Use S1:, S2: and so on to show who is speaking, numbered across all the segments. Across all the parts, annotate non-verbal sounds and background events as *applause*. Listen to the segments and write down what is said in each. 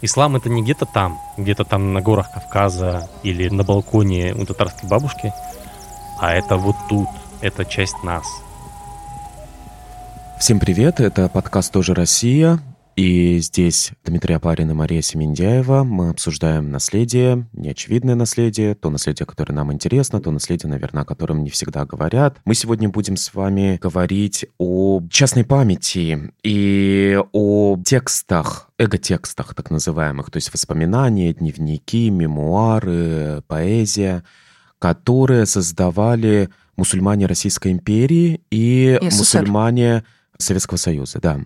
S1: Ислам это не где-то там, где-то там на горах Кавказа или на балконе у татарской бабушки, а это вот тут, это часть нас.
S2: Всем привет, это подкаст «Тоже Россия», и здесь Дмитрий Апарин и Мария Семендяева. Мы обсуждаем наследие, неочевидное наследие, то наследие, которое нам интересно, то наследие, наверное, о котором не всегда говорят. Мы сегодня будем с вами говорить о частной памяти и о текстах, эго-текстах так называемых, то есть воспоминания, дневники, мемуары, поэзия, которые создавали мусульмане Российской империи и, и мусульмане Советского Союза, да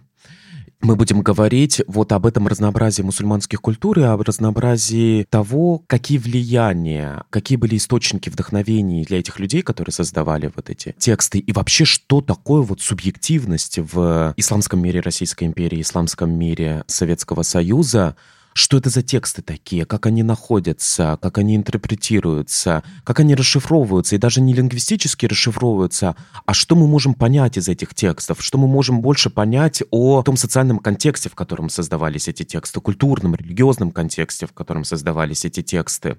S2: мы будем говорить вот об этом разнообразии мусульманских культур и об разнообразии того, какие влияния, какие были источники вдохновений для этих людей, которые создавали вот эти тексты, и вообще, что такое вот субъективность в исламском мире Российской империи, исламском мире Советского Союза, что это за тексты такие, как они находятся, как они интерпретируются, как они расшифровываются, и даже не лингвистически расшифровываются, а что мы можем понять из этих текстов, что мы можем больше понять о том социальном контексте, в котором создавались эти тексты, культурном, религиозном контексте, в котором создавались эти тексты.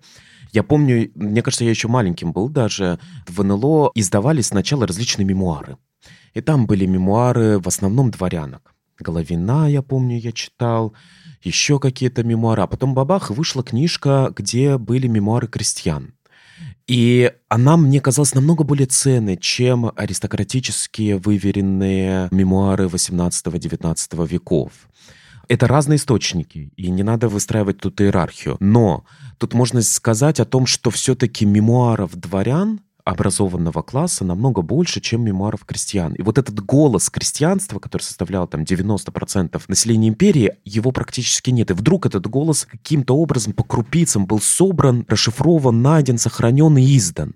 S2: Я помню, мне кажется, я еще маленьким был даже, в НЛО издавались сначала различные мемуары. И там были мемуары в основном дворянок. Головина, я помню, я читал, еще какие-то мемуары. А потом бабах, вышла книжка, где были мемуары крестьян. И она мне казалась намного более ценной, чем аристократические выверенные мемуары 18-19 веков. Это разные источники, и не надо выстраивать тут иерархию. Но тут можно сказать о том, что все-таки мемуаров дворян образованного класса намного больше, чем мемуаров крестьян. И вот этот голос крестьянства, который составлял там 90% населения империи, его практически нет. И вдруг этот голос каким-то образом по крупицам был собран, расшифрован, найден, сохранен и издан.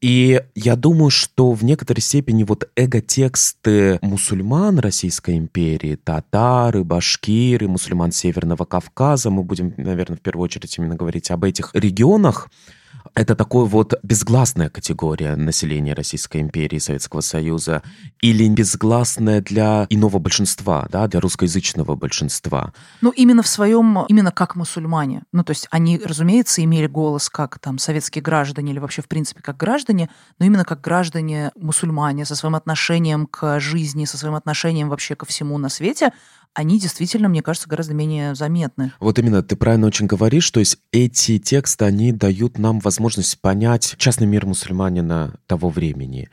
S2: И я думаю, что в некоторой степени вот эго-тексты мусульман Российской империи, татары, башкиры, мусульман Северного Кавказа, мы будем, наверное, в первую очередь именно говорить об этих регионах, это такой вот безгласная категория населения Российской империи, Советского Союза, или безгласная для иного большинства, да, для русскоязычного большинства.
S3: Ну, именно в своем, именно как мусульмане. Ну, то есть они, разумеется, имели голос как там советские граждане или вообще, в принципе, как граждане, но именно как граждане мусульмане со своим отношением к жизни, со своим отношением вообще ко всему на свете, они действительно, мне кажется, гораздо менее заметны.
S2: Вот именно, ты правильно очень говоришь, то есть эти тексты, они дают нам возможность понять частный мир мусульманина того времени.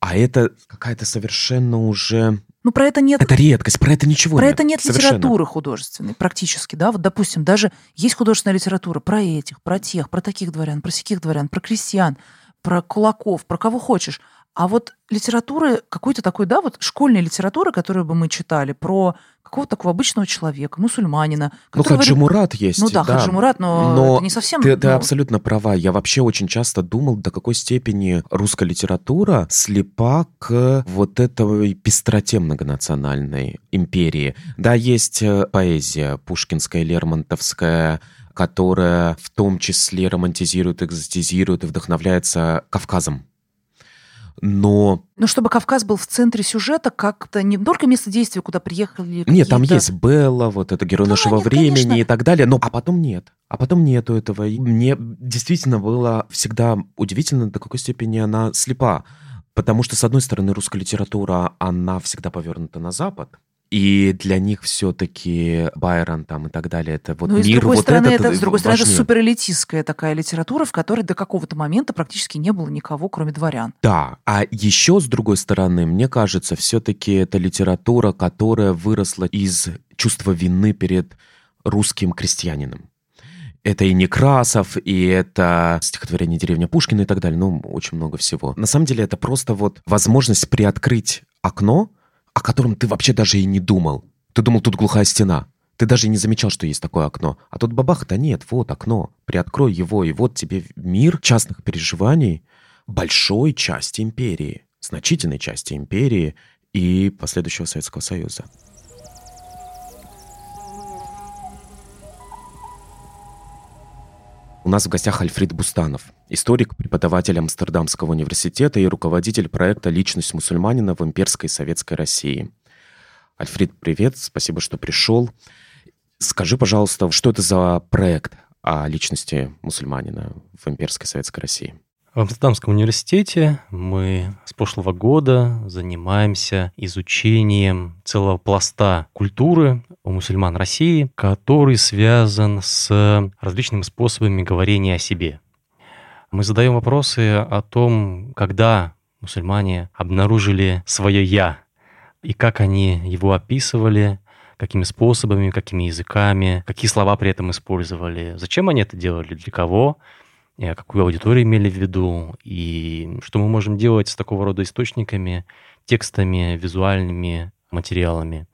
S2: А это какая-то совершенно уже
S3: ну, про это нет...
S2: Это редкость, про это ничего
S3: Про
S2: нет.
S3: это нет
S2: Совершенно.
S3: литературы художественной, практически, да. Вот, допустим, даже есть художественная литература про этих, про тех, про таких дворян, про сяких дворян, про крестьян, про кулаков, про кого хочешь. А вот литературы какой-то такой, да, вот школьной литературы, которую бы мы читали про какого-то такого обычного человека, мусульманина.
S2: Ну, Хаджи говорит... Мурат есть.
S3: Ну да, да. Хаджи Мурат, но, но это не совсем...
S2: Ты,
S3: ну...
S2: ты абсолютно права. Я вообще очень часто думал, до какой степени русская литература слепа к вот этой пестроте многонациональной империи. Да, есть э, поэзия пушкинская, лермонтовская, которая в том числе романтизирует, экзотизирует и вдохновляется Кавказом но...
S3: Ну, чтобы Кавказ был в центре сюжета, как-то не только место действия, куда приехали
S2: Нет, там есть Белла, вот это герой да, нашего нет, времени конечно. и так далее, но а потом нет. А потом нету этого. И мне действительно было всегда удивительно, до какой степени она слепа. Потому что, с одной стороны, русская литература, она всегда повернута на Запад, и для них все-таки Байрон там и так далее, это вот
S3: ну,
S2: мир
S3: с другой
S2: вот
S3: стороны,
S2: этот
S3: это, с другой
S2: важнее.
S3: стороны, это суперэлитистская такая литература, в которой до какого-то момента практически не было никого, кроме дворян.
S2: Да, а еще с другой стороны, мне кажется, все-таки это литература, которая выросла из чувства вины перед русским крестьянином. Это и Некрасов, и это стихотворение «Деревня Пушкина» и так далее. Ну, очень много всего. На самом деле это просто вот возможность приоткрыть окно, о котором ты вообще даже и не думал. Ты думал, тут глухая стена. Ты даже не замечал, что есть такое окно. А тут бабах, да нет, вот окно. Приоткрой его, и вот тебе мир частных переживаний большой части империи, значительной части империи и последующего Советского Союза. У нас в гостях Альфред Бустанов, историк, преподаватель Амстердамского университета и руководитель проекта «Личность мусульманина в имперской советской России». Альфред, привет, спасибо, что пришел. Скажи, пожалуйста, что это за проект о личности мусульманина в имперской Советской России?
S1: В Амстердамском университете мы с прошлого года занимаемся изучением целого пласта культуры у мусульман России, который связан с различными способами говорения о себе. Мы задаем вопросы о том, когда мусульмане обнаружили свое «я», и как они его описывали, какими способами, какими языками, какие слова при этом использовали, зачем они это делали, для кого – какую аудиторию имели в виду, и что мы можем делать с такого рода источниками, текстами, визуальными материалами.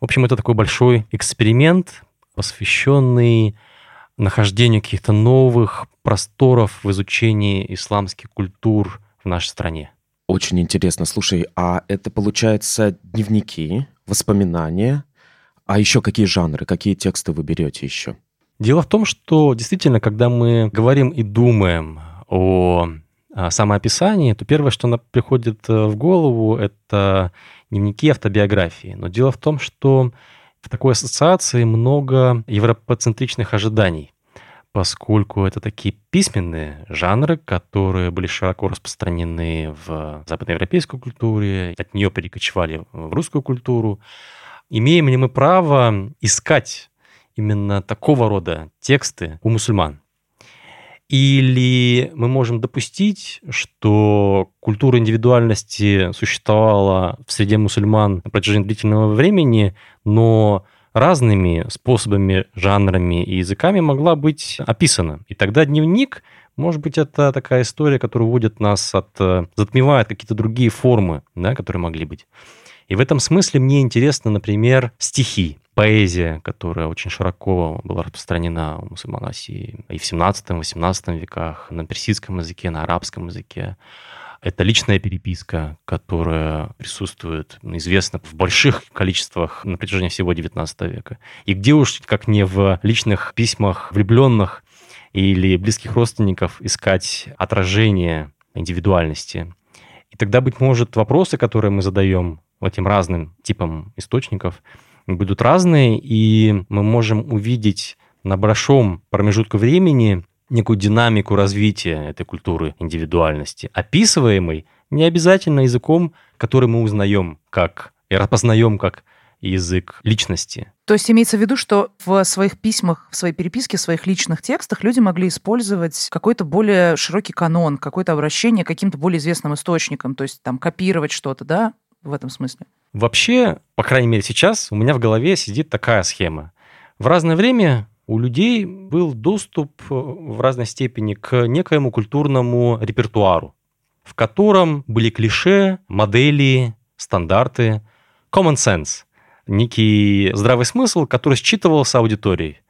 S1: В общем, это такой большой эксперимент, посвященный нахождению каких-то новых просторов в изучении исламских культур в нашей стране.
S2: Очень интересно. Слушай, а это получается дневники, воспоминания, а еще какие жанры, какие тексты вы берете еще?
S1: Дело в том, что действительно, когда мы говорим и думаем о самоописании, то первое, что приходит э, в голову, это дневники автобиографии. Но дело в том, что в такой ассоциации много европоцентричных ожиданий, поскольку это такие письменные жанры, которые были широко распространены в западноевропейской культуре, от нее перекочевали в русскую культуру. Имеем ли мы право искать именно такого рода тексты у мусульман? Или мы можем допустить, что культура индивидуальности существовала в среде мусульман на протяжении длительного времени, но разными способами, жанрами и языками могла быть описана. И тогда дневник, может быть, это такая история, которая уводит нас от... затмевает какие-то другие формы, да, которые могли быть. И в этом смысле мне интересно, например, стихи поэзия, которая очень широко была распространена у мусульман России и в 17-18 веках, на персидском языке, на арабском языке. Это личная переписка, которая присутствует, ну, известно, в больших количествах на протяжении всего XIX века. И где уж, как не в личных письмах влюбленных или близких родственников, искать отражение индивидуальности. И тогда, быть может, вопросы, которые мы задаем этим разным типам источников, будут разные, и мы можем увидеть на большом промежутке времени некую динамику развития этой культуры индивидуальности, описываемой не обязательно языком, который мы узнаем как и распознаем как язык личности.
S3: То есть имеется в виду, что в своих письмах, в своей переписке, в своих личных текстах люди могли использовать какой-то более широкий канон, какое-то обращение к каким-то более известным источникам, то есть там копировать что-то, да, в этом смысле?
S1: Вообще, по крайней мере сейчас, у меня в голове сидит такая схема. В разное время у людей был доступ э, в разной степени к некоему культурному репертуару, в котором были клише, модели, стандарты, common sense, некий здравый смысл, который считывался аудиторией,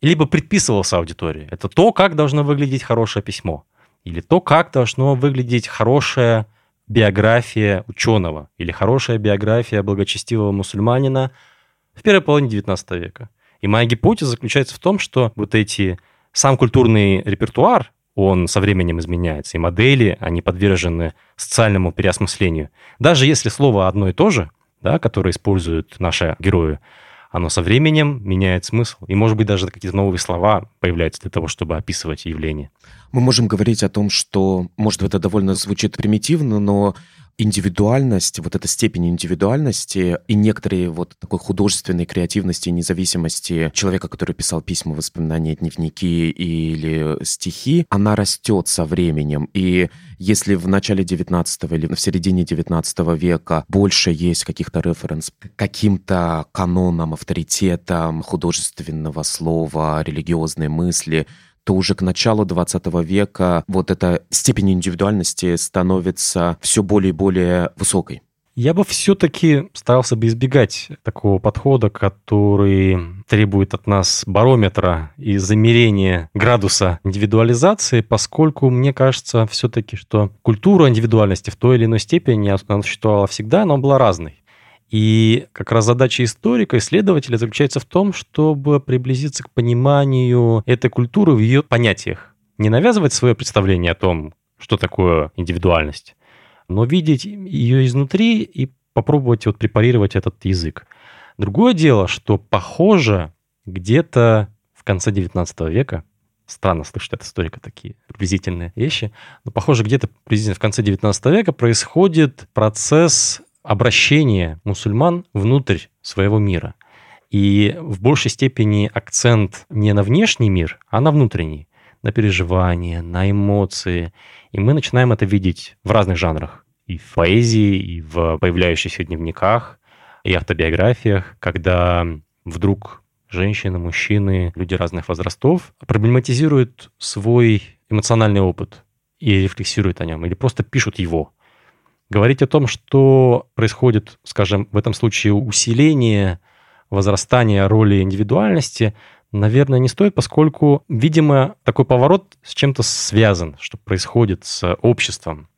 S1: либо предписывался аудитории. Это то, как должно выглядеть хорошее письмо, или то, как должно выглядеть хорошее биография ученого или хорошая биография благочестивого мусульманина в первой половине XIX века. И моя гипотеза заключается в том, что вот эти сам культурный репертуар, он со временем изменяется, и модели, они подвержены социальному переосмыслению. Даже если слово одно и то же, да, которое используют наши герои, оно со временем меняет смысл. И, может быть, даже какие-то новые слова появляются для того, чтобы описывать явление.
S2: Мы можем говорить о том, что, может, это довольно звучит примитивно, но индивидуальность, вот эта степень индивидуальности и некоторые вот такой художественной креативности и независимости человека, который писал письма, воспоминания, дневники или стихи, она растет со временем. И если в начале 19 или в середине 19 века больше есть каких-то референс каким-то канонам, авторитетам художественного слова, религиозной мысли, то уже к началу 20 века вот эта степень индивидуальности становится все более и более высокой.
S1: Я бы все-таки старался бы избегать такого подхода, который требует от нас барометра и замерения градуса индивидуализации, поскольку мне кажется все-таки, что культура индивидуальности в той или иной степени она существовала всегда, но была разной. И как раз задача историка, исследователя заключается в том, чтобы приблизиться к пониманию этой культуры в ее понятиях. Не навязывать свое представление о том, что такое индивидуальность, но видеть ее изнутри и попробовать вот препарировать этот язык. Другое дело, что похоже, где-то в конце 19 века, странно слышать от историка такие приблизительные вещи, но, похоже, где-то приблизительно в конце 19 века происходит процесс обращения мусульман внутрь своего мира. И в большей степени акцент не на внешний мир, а на внутренний, на переживания, на эмоции. И мы начинаем это видеть в разных жанрах. И в поэзии, и в появляющихся дневниках, и автобиографиях, когда вдруг женщины, мужчины, люди разных возрастов проблематизируют свой эмоциональный опыт и рефлексируют о нем, или просто пишут его. Говорить о том, что происходит, скажем, в этом случае усиление, возрастание роли индивидуальности, наверное, не стоит, поскольку, видимо, такой поворот с чем-то связан, что происходит с обществом.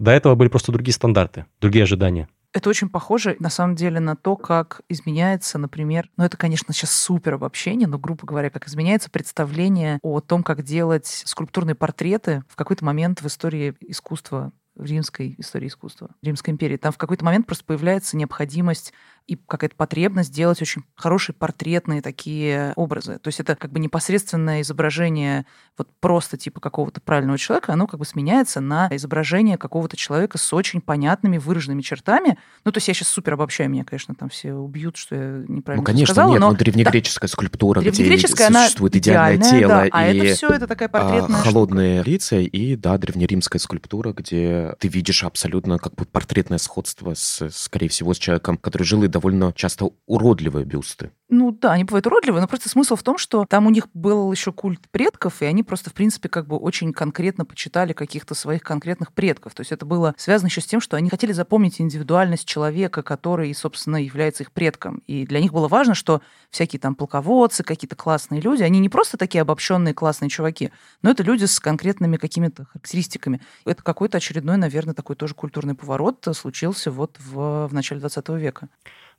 S1: До этого были просто другие стандарты, другие ожидания.
S3: Это очень похоже, на самом деле, на то, как изменяется, например, ну это, конечно, сейчас супер обобщение, но, грубо говоря, как изменяется представление о том, как делать скульптурные портреты в какой-то момент в истории искусства в римской истории искусства, Римской империи. Там в какой-то момент просто появляется необходимость и какая-то потребность делать очень хорошие портретные такие образы. То есть это как бы непосредственное изображение вот просто типа какого-то правильного человека, оно как бы сменяется на изображение какого-то человека с очень понятными выраженными чертами. Ну, то есть я сейчас супер обобщаю, меня, конечно, там все убьют, что я неправильно
S2: Ну, конечно,
S3: сказала,
S2: нет,
S3: но
S2: но древнегреческая да, скульптура,
S3: древнегреческая,
S2: где существует идеальное тело
S3: да,
S2: и
S3: а это все это такая портретная
S2: холодные
S3: штука.
S2: лица, и, да, древнеримская скульптура, где ты видишь абсолютно как бы портретное сходство, с, скорее всего, с человеком, который жил и довольно часто уродливые бюсты.
S3: Ну да, они бывают уродливые, но просто смысл в том, что там у них был еще культ предков, и они просто, в принципе, как бы очень конкретно почитали каких-то своих конкретных предков. То есть это было связано еще с тем, что они хотели запомнить индивидуальность человека, который, собственно, является их предком. И для них было важно, что всякие там полководцы, какие-то классные люди, они не просто такие обобщенные классные чуваки, но это люди с конкретными какими-то характеристиками. Это какой-то очередной, наверное, такой тоже культурный поворот случился вот в, в начале 20 века.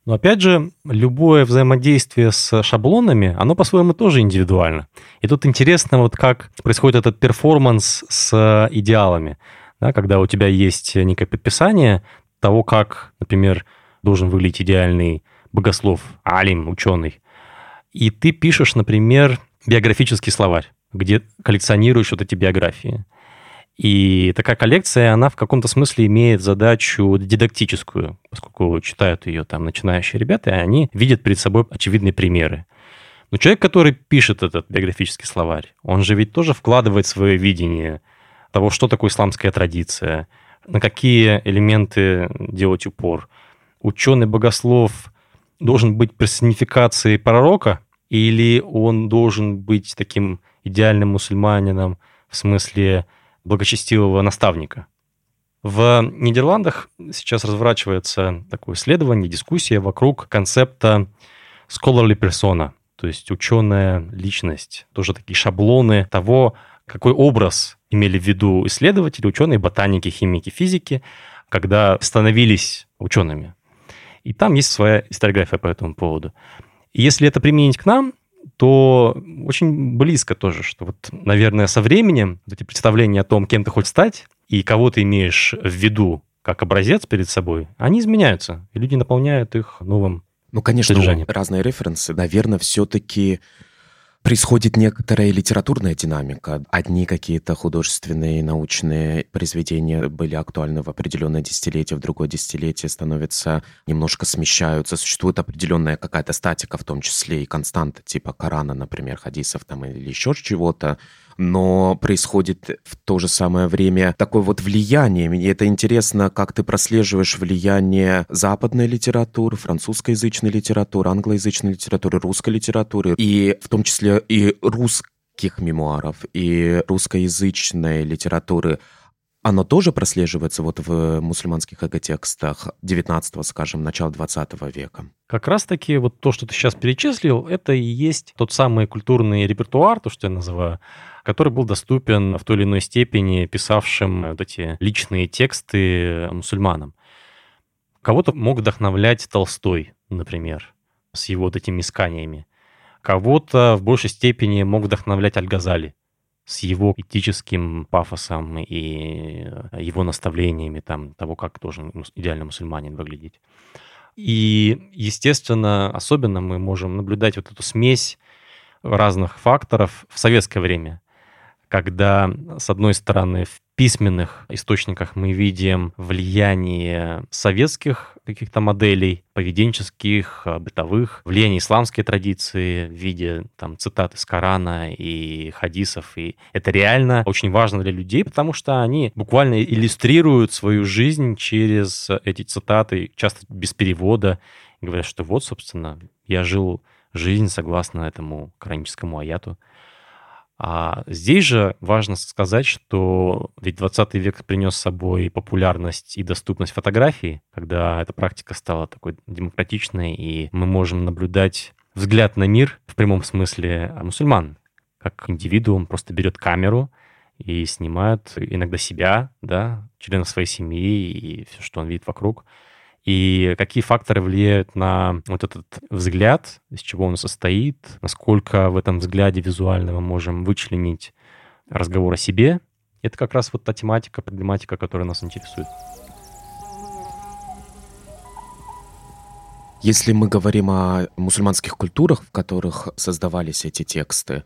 S1: Но опять же, любое взаимодействие с шаблонами, оно по-своему тоже индивидуально. И тут интересно, вот как происходит этот перформанс с идеалами. Да, когда у тебя есть некое предписание того, как, например, должен выглядеть идеальный богослов, алим, ученый. И ты пишешь, например, биографический словарь, где коллекционируешь вот эти биографии. И такая коллекция, она в каком-то смысле имеет задачу дидактическую, поскольку читают ее там начинающие ребята, и они видят перед собой очевидные примеры. Но человек, который пишет этот биографический словарь, он же ведь тоже вкладывает свое видение того, что такое исламская традиция, на какие элементы делать упор. Ученый-богослов должен быть персонификацией пророка, или он должен быть таким идеальным мусульманином в смысле благочестивого наставника. В Нидерландах сейчас разворачивается такое исследование, дискуссия вокруг концепта scholarly persona, то есть ученая личность, тоже такие шаблоны того, какой образ имели в виду исследователи, ученые, ботаники, химики, физики, когда становились учеными. И там есть своя историография по этому поводу. Если это применить к нам, то очень близко тоже, что вот, наверное, со временем эти представления о том, кем ты хочешь стать и кого ты имеешь в виду как образец перед собой, они изменяются, и люди наполняют их новым
S2: Ну, конечно,
S1: содержанием.
S2: разные референсы. Наверное, все-таки происходит некоторая литературная динамика. Одни какие-то художественные, научные произведения были актуальны в определенное десятилетие, в другое десятилетие становятся, немножко смещаются. Существует определенная какая-то статика, в том числе и константа, типа Корана, например, хадисов там или еще чего-то но происходит в то же самое время такое вот влияние. Мне это интересно, как ты прослеживаешь влияние западной литературы, французскоязычной литературы, англоязычной литературы, русской литературы, и в том числе и русских мемуаров, и русскоязычной литературы оно тоже прослеживается вот в мусульманских эго-текстах 19 скажем, начала 20 века?
S1: Как раз-таки вот то, что ты сейчас перечислил, это и есть тот самый культурный репертуар, то, что я называю, который был доступен в той или иной степени писавшим вот эти личные тексты мусульманам. Кого-то мог вдохновлять Толстой, например, с его вот этими исканиями. Кого-то в большей степени мог вдохновлять Аль-Газали с его этическим пафосом и его наставлениями там, того, как должен идеальный мусульманин выглядеть. И, естественно, особенно мы можем наблюдать вот эту смесь разных факторов в советское время, когда, с одной стороны, в письменных источниках мы видим влияние советских каких-то моделей, поведенческих, бытовых, влияние исламской традиции в виде там, цитат из Корана и хадисов. И это реально очень важно для людей, потому что они буквально иллюстрируют свою жизнь через эти цитаты, часто без перевода. Говорят, что вот, собственно, я жил жизнь согласно этому кораническому аяту. А здесь же важно сказать, что ведь 20 век принес с собой популярность и доступность фотографии, когда эта практика стала такой демократичной, и мы можем наблюдать взгляд на мир в прямом смысле мусульман, как индивидуум просто берет камеру и снимает иногда себя, да, членов своей семьи и все, что он видит вокруг и какие факторы влияют на вот этот взгляд, из чего он состоит, насколько в этом взгляде визуально мы можем вычленить разговор о себе. Это как раз вот та тематика, проблематика, которая нас интересует.
S2: Если мы говорим о мусульманских культурах, в которых создавались эти тексты,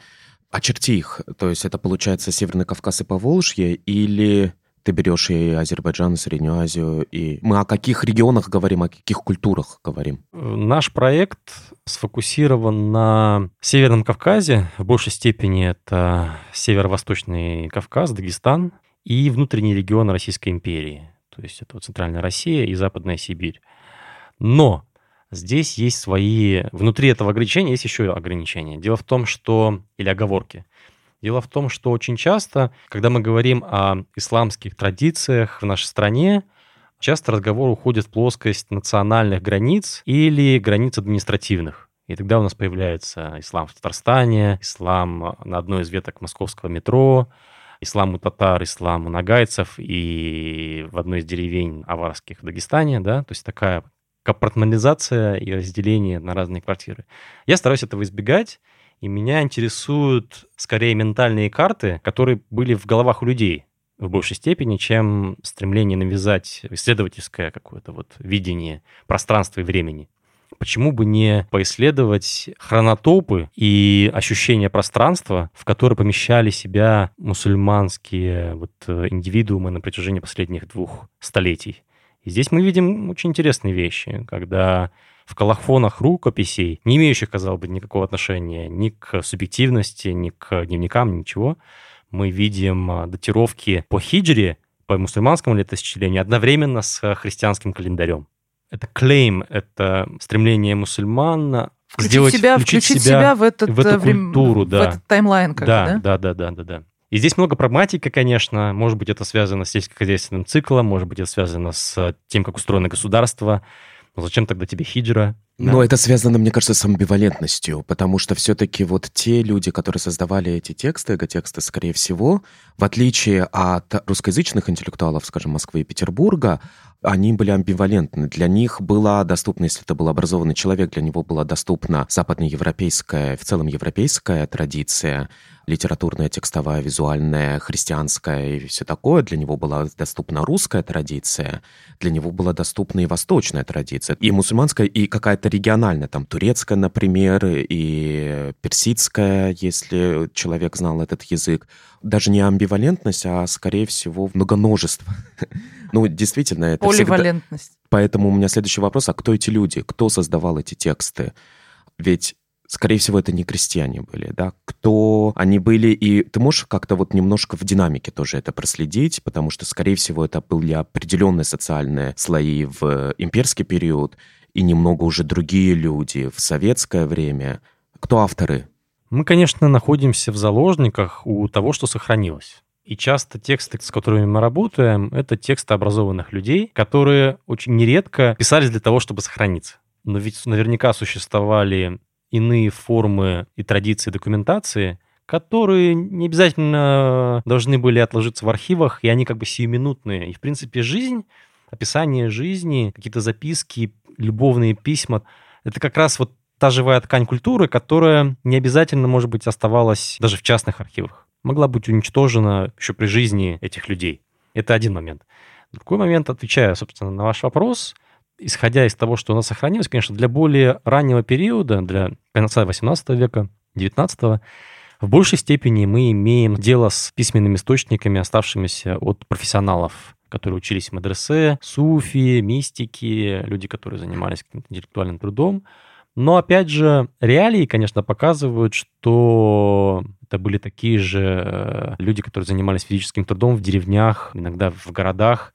S2: очерти их. То есть это получается Северный Кавказ и Поволжье или ты берешь и Азербайджан, и Среднюю Азию, и мы о каких регионах говорим, о каких культурах говорим?
S1: Наш проект сфокусирован на Северном Кавказе. В большей степени это Северо-Восточный Кавказ, Дагестан и внутренний регион Российской империи. То есть это Центральная Россия и Западная Сибирь. Но здесь есть свои... Внутри этого ограничения есть еще ограничения. Дело в том, что... Или оговорки – Дело в том, что очень часто, когда мы говорим о исламских традициях в нашей стране, часто разговор уходит в плоскость национальных границ или границ административных. И тогда у нас появляется ислам в Татарстане, ислам на одной из веток московского метро, ислам у татар, ислам у нагайцев и в одной из деревень аварских в Дагестане, да, то есть такая компартментализация и разделение на разные квартиры. Я стараюсь этого избегать, и меня интересуют скорее ментальные карты, которые были в головах у людей в большей степени, чем стремление навязать исследовательское какое-то вот видение пространства и времени. Почему бы не поисследовать хронотопы и ощущения пространства, в которые помещали себя мусульманские вот индивидуумы на протяжении последних двух столетий? И здесь мы видим очень интересные вещи, когда в колофонах рукописей, не имеющих, казалось бы, никакого отношения ни к субъективности, ни к дневникам, ничего, мы видим а, датировки по хиджре, по мусульманскому летосчислению, одновременно с христианским календарем. Это клейм, это стремление мусульман
S3: включить сделать, себя, включить, включить себя, себя в, этот,
S1: в эту э, культуру,
S3: в да. в этот таймлайн, как
S1: да, да, да, да, да, да. И здесь много прагматики, конечно. Может быть, это связано с сельскохозяйственным циклом, может быть, это связано с тем, как устроено государство, зачем тогда тебе хиджра?
S2: Да. Но это связано, мне кажется, с амбивалентностью, потому что все-таки вот те люди, которые создавали эти тексты, эго-тексты, скорее всего, в отличие от русскоязычных интеллектуалов, скажем, Москвы и Петербурга, они были амбивалентны. Для них была доступна, если это был образованный человек, для него была доступна западноевропейская, в целом европейская традиция, литературная, текстовая, визуальная, христианская и все такое. Для него была доступна русская традиция, для него была доступна и восточная традиция, и мусульманская, и какая-то региональная, там турецкая, например, и персидская, если человек знал этот язык. Даже не амбивалентность, а скорее всего многоножество. *laughs* Ну, действительно, это
S3: Поливалентность.
S2: Всегда... Поэтому у меня следующий вопрос, а кто эти люди? Кто создавал эти тексты? Ведь скорее всего, это не крестьяне были, да, кто они были, и ты можешь как-то вот немножко в динамике тоже это проследить, потому что, скорее всего, это были определенные социальные слои в имперский период, и немного уже другие люди в советское время. Кто авторы?
S1: Мы, конечно, находимся в заложниках у того, что сохранилось. И часто тексты, с которыми мы работаем, это тексты образованных людей, которые очень нередко писались для того, чтобы сохраниться. Но ведь наверняка существовали иные формы и традиции документации, которые не обязательно должны были отложиться в архивах, и они как бы сиюминутные. И, в принципе, жизнь, описание жизни, какие-то записки, любовные письма, это как раз вот та живая ткань культуры, которая не обязательно, может быть, оставалась даже в частных архивах могла быть уничтожена еще при жизни этих людей. Это один момент. Другой момент, отвечая, собственно, на ваш вопрос, исходя из того, что у нас сохранилось, конечно, для более раннего периода, для конца 18 века, XIX, в большей степени мы имеем дело с письменными источниками, оставшимися от профессионалов, которые учились в мадресе, суфи, мистики, люди, которые занимались интеллектуальным трудом. Но, опять же, реалии, конечно, показывают, что это были такие же э, люди, которые занимались физическим трудом в деревнях, иногда в городах.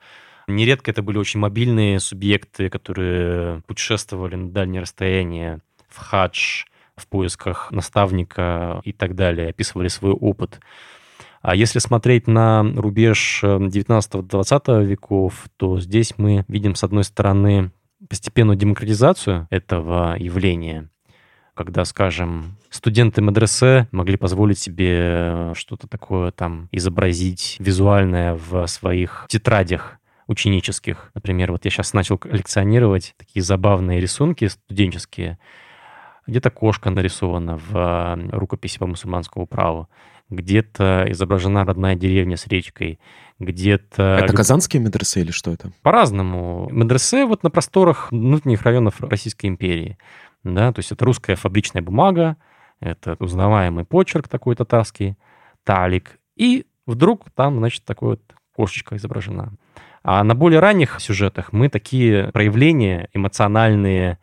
S1: Нередко это были очень мобильные субъекты, которые путешествовали на дальние расстояния в хадж, в поисках наставника и так далее, описывали свой опыт. А если смотреть на рубеж 19-20 э, веков, то здесь мы видим, с одной стороны, постепенную демократизацию этого явления, когда, скажем, студенты медресе могли позволить себе э, что-то такое там изобразить визуальное в своих тетрадях ученических. Например, вот я сейчас начал коллекционировать такие забавные рисунки студенческие. Где-то кошка нарисована в э, рукописи по мусульманскому праву, где-то изображена родная деревня с речкой, где-то...
S2: Это казанские медресе или что это?
S1: По-разному. Медресе вот на просторах внутренних районов Российской империи. Да, то есть это русская фабричная бумага, это узнаваемый почерк такой татарский, талик, и вдруг там, значит, такой вот кошечка изображена. А на более ранних сюжетах мы такие проявления эмоциональные,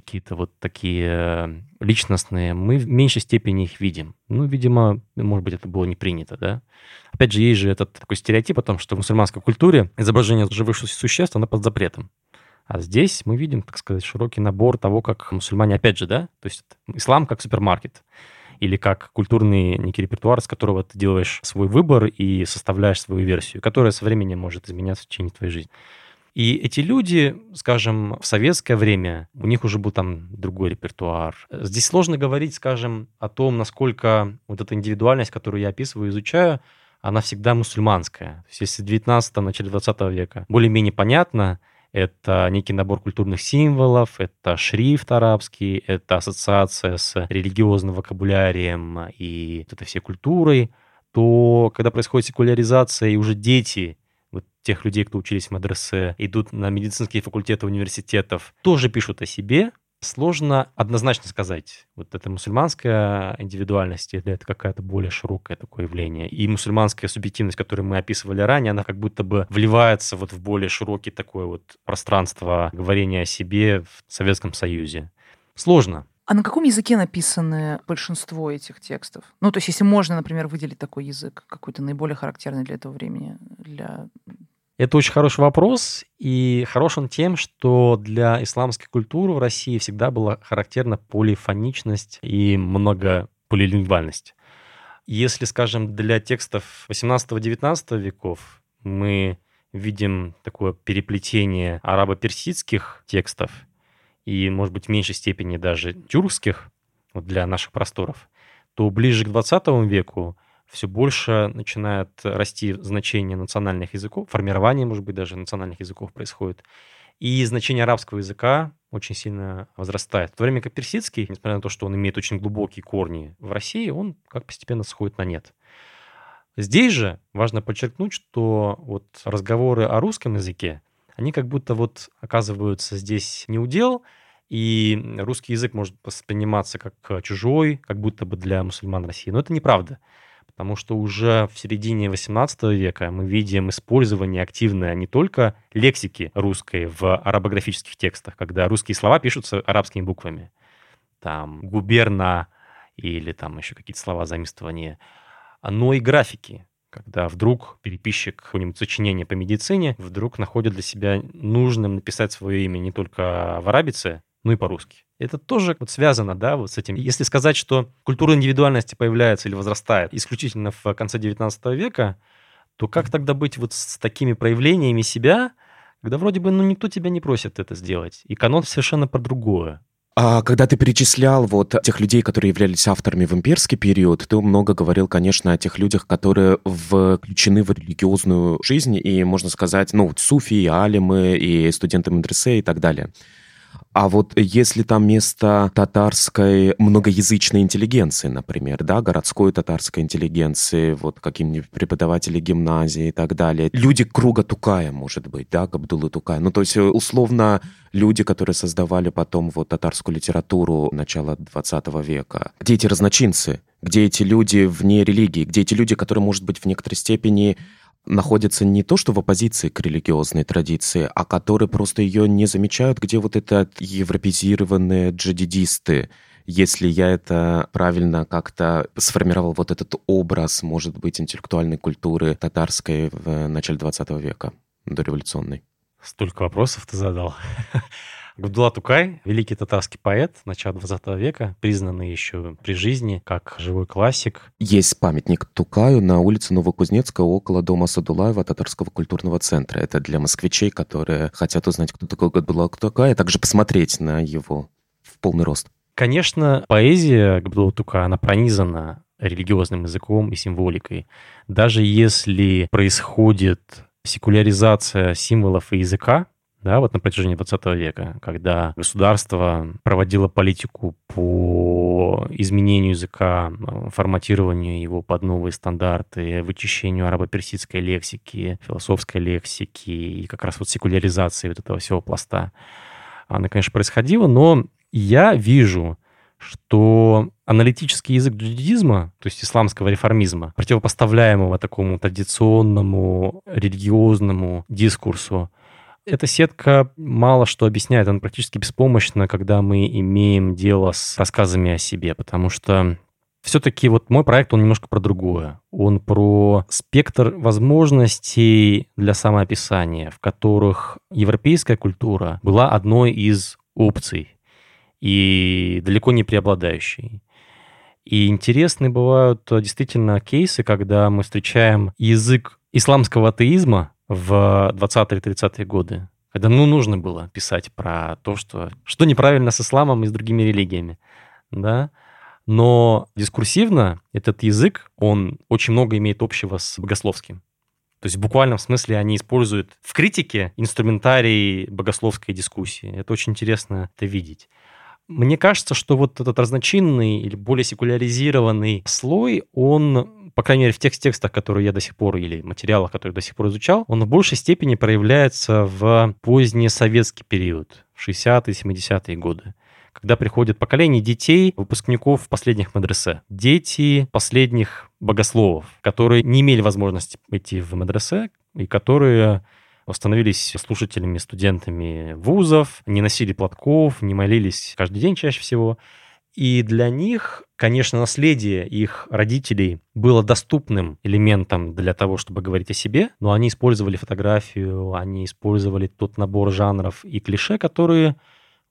S1: какие-то вот такие э, личностные, мы в меньшей степени их видим. Ну, видимо, может быть, это было не принято, да. Опять же, есть же этот такой стереотип о том, что в мусульманской культуре изображение живых существ, оно под запретом. А здесь мы видим, так сказать, широкий набор того, как мусульмане, опять же, да, то есть ислам как супермаркет или как культурный некий репертуар, с которого ты делаешь свой выбор и составляешь свою версию, которая со временем может изменяться в течение твоей жизни. И эти люди, скажем, в советское время, у них уже был там другой репертуар. Здесь сложно говорить, скажем, о том, насколько вот эта индивидуальность, которую я описываю, изучаю, она всегда мусульманская. То есть если в 19 начале 20 века более-менее понятно, это некий набор культурных символов, это шрифт арабский, это ассоциация с религиозным вокабулярием и вот этой всей культурой, то когда происходит секуляризация, и уже дети вот тех людей, кто учились в мадресе, идут на медицинские факультеты университетов, тоже пишут о себе, сложно однозначно сказать, вот это мусульманская индивидуальность или это какая-то более широкое такое явление. И мусульманская субъективность, которую мы описывали ранее, она как будто бы вливается вот в более широкий такое вот пространство говорения о себе в Советском Союзе. Сложно.
S3: А на каком языке написаны большинство этих текстов? Ну, то есть, если можно, например, выделить такой язык, какой-то наиболее характерный для этого времени, для
S1: это очень хороший вопрос, и хорош он тем, что для исламской культуры в России всегда была характерна полифоничность и многополилингвальность. Если, скажем, для текстов 18-19 веков мы видим такое переплетение арабо-персидских текстов и, может быть, в меньшей степени даже тюркских вот для наших просторов, то ближе к 20 веку все больше начинает расти значение национальных языков, формирование, может быть, даже национальных языков происходит. И значение арабского языка очень сильно возрастает. В то время как персидский, несмотря на то, что он имеет очень глубокие корни в России, он как постепенно сходит на нет. Здесь же важно подчеркнуть, что вот разговоры о русском языке, они как будто вот оказываются здесь не удел, и русский язык может восприниматься как чужой, как будто бы для мусульман России. Но это неправда потому что уже в середине 18 века мы видим использование активное не только лексики русской в арабографических текстах, когда русские слова пишутся арабскими буквами, там губерна или там еще какие-то слова заимствования, но и графики, когда вдруг переписчик какого-нибудь сочинения по медицине вдруг находит для себя нужным написать свое имя не только в арабице, но и по-русски. Это тоже вот связано, да, вот с этим. Если сказать, что культура индивидуальности появляется или возрастает исключительно в конце 19 века, то как тогда быть вот с такими проявлениями себя, когда вроде бы, ну, никто тебя не просит это сделать, и канон совершенно про другое.
S2: А когда ты перечислял вот тех людей, которые являлись авторами в имперский период, ты много говорил, конечно, о тех людях, которые включены в религиозную жизнь, и, можно сказать, ну, суфи, алимы, и студенты медресе и так далее. А вот если там место татарской многоязычной интеллигенции, например, да, городской татарской интеллигенции, вот каким-нибудь преподаватели гимназии и так далее, люди круга Тукая, может быть, да, Габдулы Тукая, ну, то есть, условно, люди, которые создавали потом вот татарскую литературу начала 20 века. Где эти разночинцы? Где эти люди вне религии? Где эти люди, которые, может быть, в некоторой степени находятся не то что в оппозиции к религиозной традиции, а которые просто ее не замечают, где вот это европезированные джадидисты, если я это правильно как-то сформировал вот этот образ, может быть, интеллектуальной культуры татарской в начале 20 века, дореволюционной.
S1: Столько вопросов ты задал. *laughs* Габдулла Тукай, великий татарский поэт начала 20 века, признанный еще при жизни как живой классик.
S2: Есть памятник Тукаю на улице Новокузнецкая около дома Садулаева Татарского культурного центра. Это для москвичей, которые хотят узнать, кто такой Габдулла Тукай, а также посмотреть на его в полный рост.
S1: Конечно, поэзия Габдулла Тукая, она пронизана религиозным языком и символикой. Даже если происходит секуляризация символов и языка, да, вот на протяжении 20 века, когда государство проводило политику по изменению языка, форматированию его под новые стандарты, вычищению арабо-персидской лексики, философской лексики и как раз вот секуляризации вот этого всего пласта. Она, конечно, происходила, но я вижу, что аналитический язык джихадизма, то есть исламского реформизма, противопоставляемого такому традиционному религиозному дискурсу, эта сетка мало что объясняет, она практически беспомощна, когда мы имеем дело с рассказами о себе, потому что все-таки вот мой проект, он немножко про другое. Он про спектр возможностей для самоописания, в которых европейская культура была одной из опций и далеко не преобладающей. И интересны бывают действительно кейсы, когда мы встречаем язык исламского атеизма, в 20-30-е годы, когда ну, нужно было писать про то, что, что неправильно с исламом и с другими религиями. Да? Но дискурсивно этот язык, он очень много имеет общего с богословским. То есть в буквальном смысле они используют в критике инструментарий богословской дискуссии. Это очень интересно это видеть. Мне кажется, что вот этот разночинный или более секуляризированный слой, он по крайней мере, в тех текстах, которые я до сих пор, или материалах, которые до сих пор изучал, он в большей степени проявляется в поздний советский период, в 60-е, 70-е годы когда приходит поколение детей, выпускников последних мадресе. Дети последних богословов, которые не имели возможности идти в мадресе, и которые становились слушателями, студентами вузов, не носили платков, не молились каждый день чаще всего. И для них, конечно, наследие их родителей было доступным элементом для того, чтобы говорить о себе, но они использовали фотографию, они использовали тот набор жанров и клише, которые,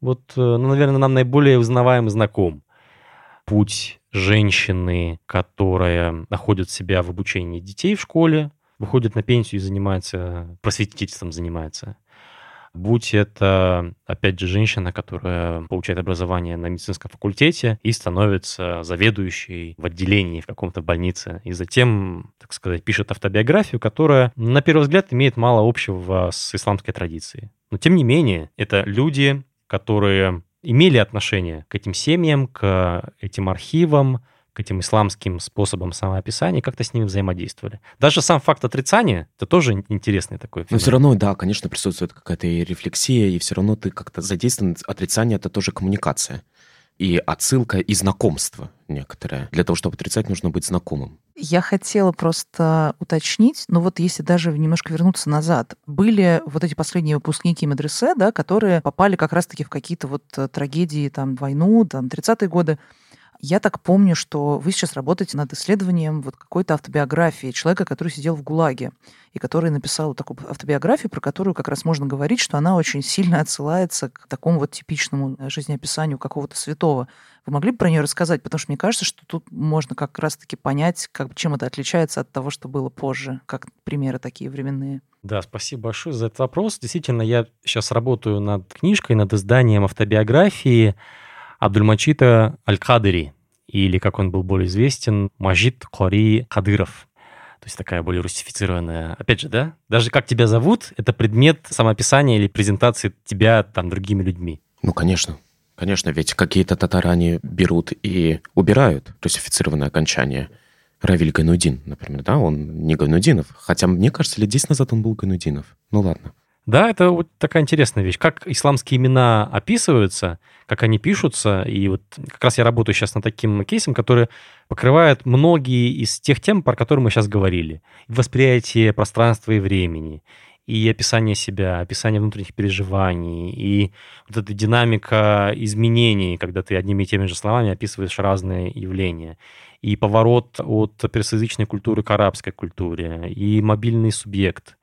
S1: вот, э, ну, наверное, нам наиболее узнаваем и знаком. Путь женщины, которая находит себя в обучении детей в школе, выходит на пенсию и занимается просветительством, занимается будь это, опять же, женщина, которая получает образование на медицинском факультете и становится заведующей в отделении в каком-то больнице, и затем, так сказать, пишет автобиографию, которая, на первый взгляд, имеет мало общего с исламской традицией. Но, тем не менее, это люди, которые имели отношение к этим семьям, к этим архивам, к этим исламским способам самоописания, как-то с ними взаимодействовали. Даже сам факт отрицания — это тоже интересный такой
S2: феномен. Но все равно, да, конечно, присутствует какая-то и рефлексия, и все равно ты как-то задействован. Отрицание — это тоже коммуникация. И отсылка, и знакомство некоторое. Для того, чтобы отрицать, нужно быть знакомым.
S3: Я хотела просто уточнить, ну вот если даже немножко вернуться назад, были вот эти последние выпускники медресе, да, которые попали как раз-таки в какие-то вот э, трагедии, там, войну, там, 30-е годы, я так помню, что вы сейчас работаете над исследованием вот какой-то автобиографии человека, который сидел в ГУЛАГе и который написал такую автобиографию, про которую как раз можно говорить, что она очень сильно отсылается к такому вот типичному э, жизнеописанию какого-то святого. Вы могли бы про нее рассказать? Потому что мне кажется, что тут можно как раз-таки понять, как, чем это отличается от того, что было позже, как примеры такие временные.
S1: Да, спасибо большое за этот вопрос. Действительно, я сейчас работаю над книжкой, над изданием автобиографии Абдульмачита Аль-Кадыри, или, как он был более известен, Мажид Кори Кадыров. То есть такая более русифицированная. Опять же, да? Даже как тебя зовут, это предмет самоописания или презентации тебя там другими людьми.
S2: Ну, конечно. Конечно, ведь какие-то татары они берут и убирают русифицированное окончание. Равиль Ганудин, например, да, он не Ганудинов, хотя, мне кажется, лет 10 назад он был Ганудинов. Ну ладно.
S1: Да, это вот такая интересная вещь. Как исламские имена описываются, как они пишутся, и вот как раз я работаю сейчас над таким кейсом, который покрывает многие из тех тем, про которые мы сейчас говорили. Восприятие пространства и времени, и описание себя, описание внутренних переживаний, и вот эта динамика изменений, когда ты одними и теми же словами описываешь разные явления, и поворот от персоязычной культуры к арабской культуре, и мобильный субъект.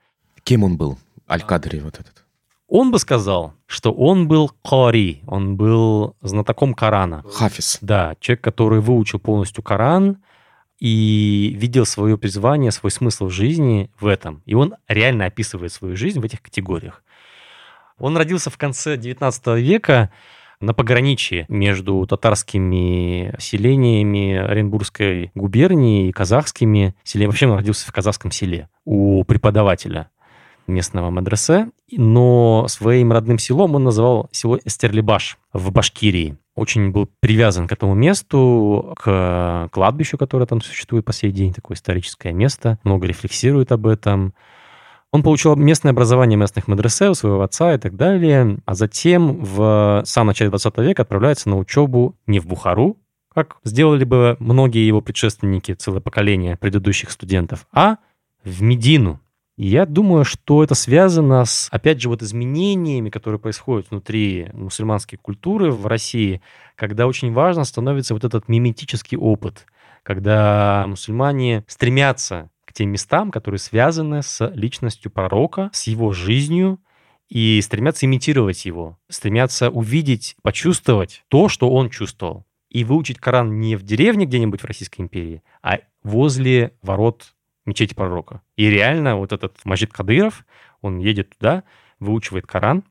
S2: Кем он был? Аль-Кадри вот этот.
S1: Он бы сказал, что он был Кори, он был знатоком Корана.
S2: Хафиз.
S1: Да, человек, который выучил полностью Коран и видел свое призвание, свой смысл в жизни в этом. И он реально описывает свою жизнь в этих категориях. Он родился в конце 19 века на пограничье между татарскими селениями Оренбургской губернии и казахскими селениями. Вообще он родился в казахском селе у преподавателя местного мадресе, но своим родным селом он называл село Эстерлибаш в Башкирии. Очень был привязан к этому месту, к кладбищу, которое там существует по сей день, такое историческое место, много рефлексирует об этом. Он получил местное образование местных мадресе у своего отца и так далее, а затем в самом начале 20 века отправляется на учебу не в Бухару, как сделали бы многие его предшественники, целое поколение предыдущих студентов, а в Медину, я думаю, что это связано с, опять же, вот изменениями, которые происходят внутри мусульманской культуры в России, когда очень важно становится вот этот миметический опыт, когда мусульмане стремятся к тем местам, которые связаны с личностью пророка, с его жизнью, и стремятся имитировать его, стремятся увидеть, почувствовать то, что он чувствовал. И выучить Коран не в деревне где-нибудь в Российской империи, а возле ворот мечети пророка. И реально вот этот Маджид Кадыров, он едет туда, выучивает Коран,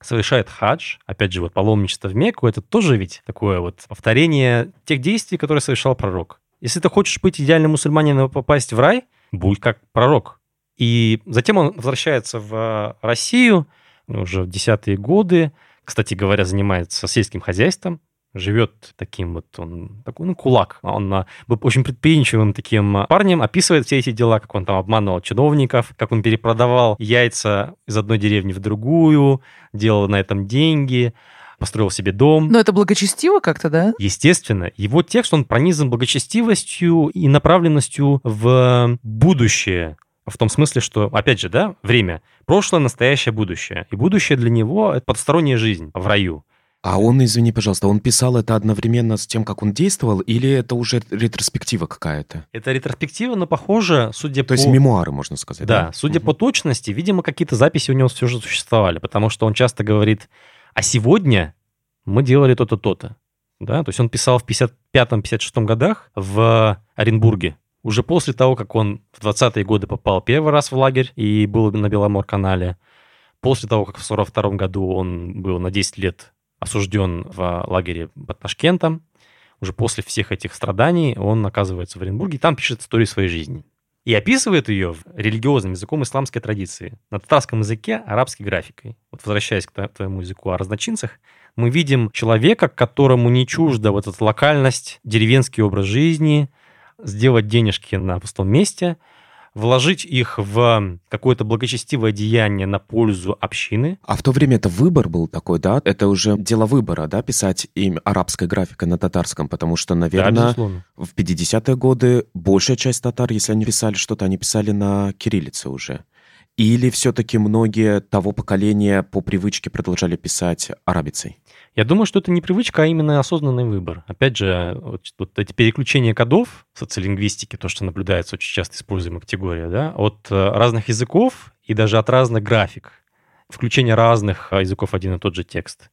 S1: совершает хадж, опять же, вот паломничество в Мекку, это тоже ведь такое вот повторение тех действий, которые совершал пророк. Если ты хочешь быть идеальным мусульманином и попасть в рай, будь как пророк. И затем он возвращается в Россию уже в десятые годы, кстати говоря, занимается сельским хозяйством, живет таким вот, он такой, ну, кулак. Он а, был очень предприимчивым таким а, парнем, описывает все эти дела, как он там обманывал чиновников, как он перепродавал яйца из одной деревни в другую, делал на этом деньги, построил себе дом.
S3: Но это благочестиво как-то, да?
S1: Естественно. Его текст, он пронизан благочестивостью и направленностью в будущее. В том смысле, что, опять же, да, время. Прошлое, настоящее, будущее. И будущее для него — это потусторонняя жизнь в раю.
S2: А он, извини, пожалуйста, он писал это одновременно с тем, как он действовал, или это уже ретроспектива какая-то?
S1: Это ретроспектива, но похоже, судя
S2: То
S1: по...
S2: есть мемуары, можно сказать,
S1: Да,
S2: да?
S1: судя
S2: Мгм.
S1: по точности, видимо, какие-то записи у него все же существовали, потому что он часто говорит, а сегодня мы делали то-то, то-то. Да? То есть он писал в 55-56 годах в Оренбурге, уже после того, как он в 20-е годы попал первый раз в лагерь и был на Беломор-канале, после того, как в 42 году он был на 10 лет осужден в лагере под Ташкентом. Уже после всех этих страданий он оказывается в Оренбурге и там пишет историю своей жизни. И описывает ее религиозным языком исламской традиции. На татарском языке арабской графикой. Вот возвращаясь к твоему языку о разночинцах, мы видим человека, которому не чужда вот эта локальность, деревенский образ жизни, сделать денежки на пустом месте, вложить их в какое-то благочестивое деяние на пользу общины,
S2: А в то время это выбор был такой, да? Это уже дело выбора, да, писать им арабской графикой на татарском, потому что,
S1: Да,
S2: наверное,
S1: безусловно.
S2: в 50-е годы большая часть татар, если они писали что-то, они писали на кириллице уже. Или все-таки многие того поколения по привычке продолжали писать арабицей?
S1: Я думаю, что это не привычка, а именно осознанный выбор. Опять же, вот, вот эти переключения кодов в социолингвистике, то, что наблюдается очень часто используемая категория, да, от э, разных языков и даже от разных график, включение разных э, языков один и тот же текст.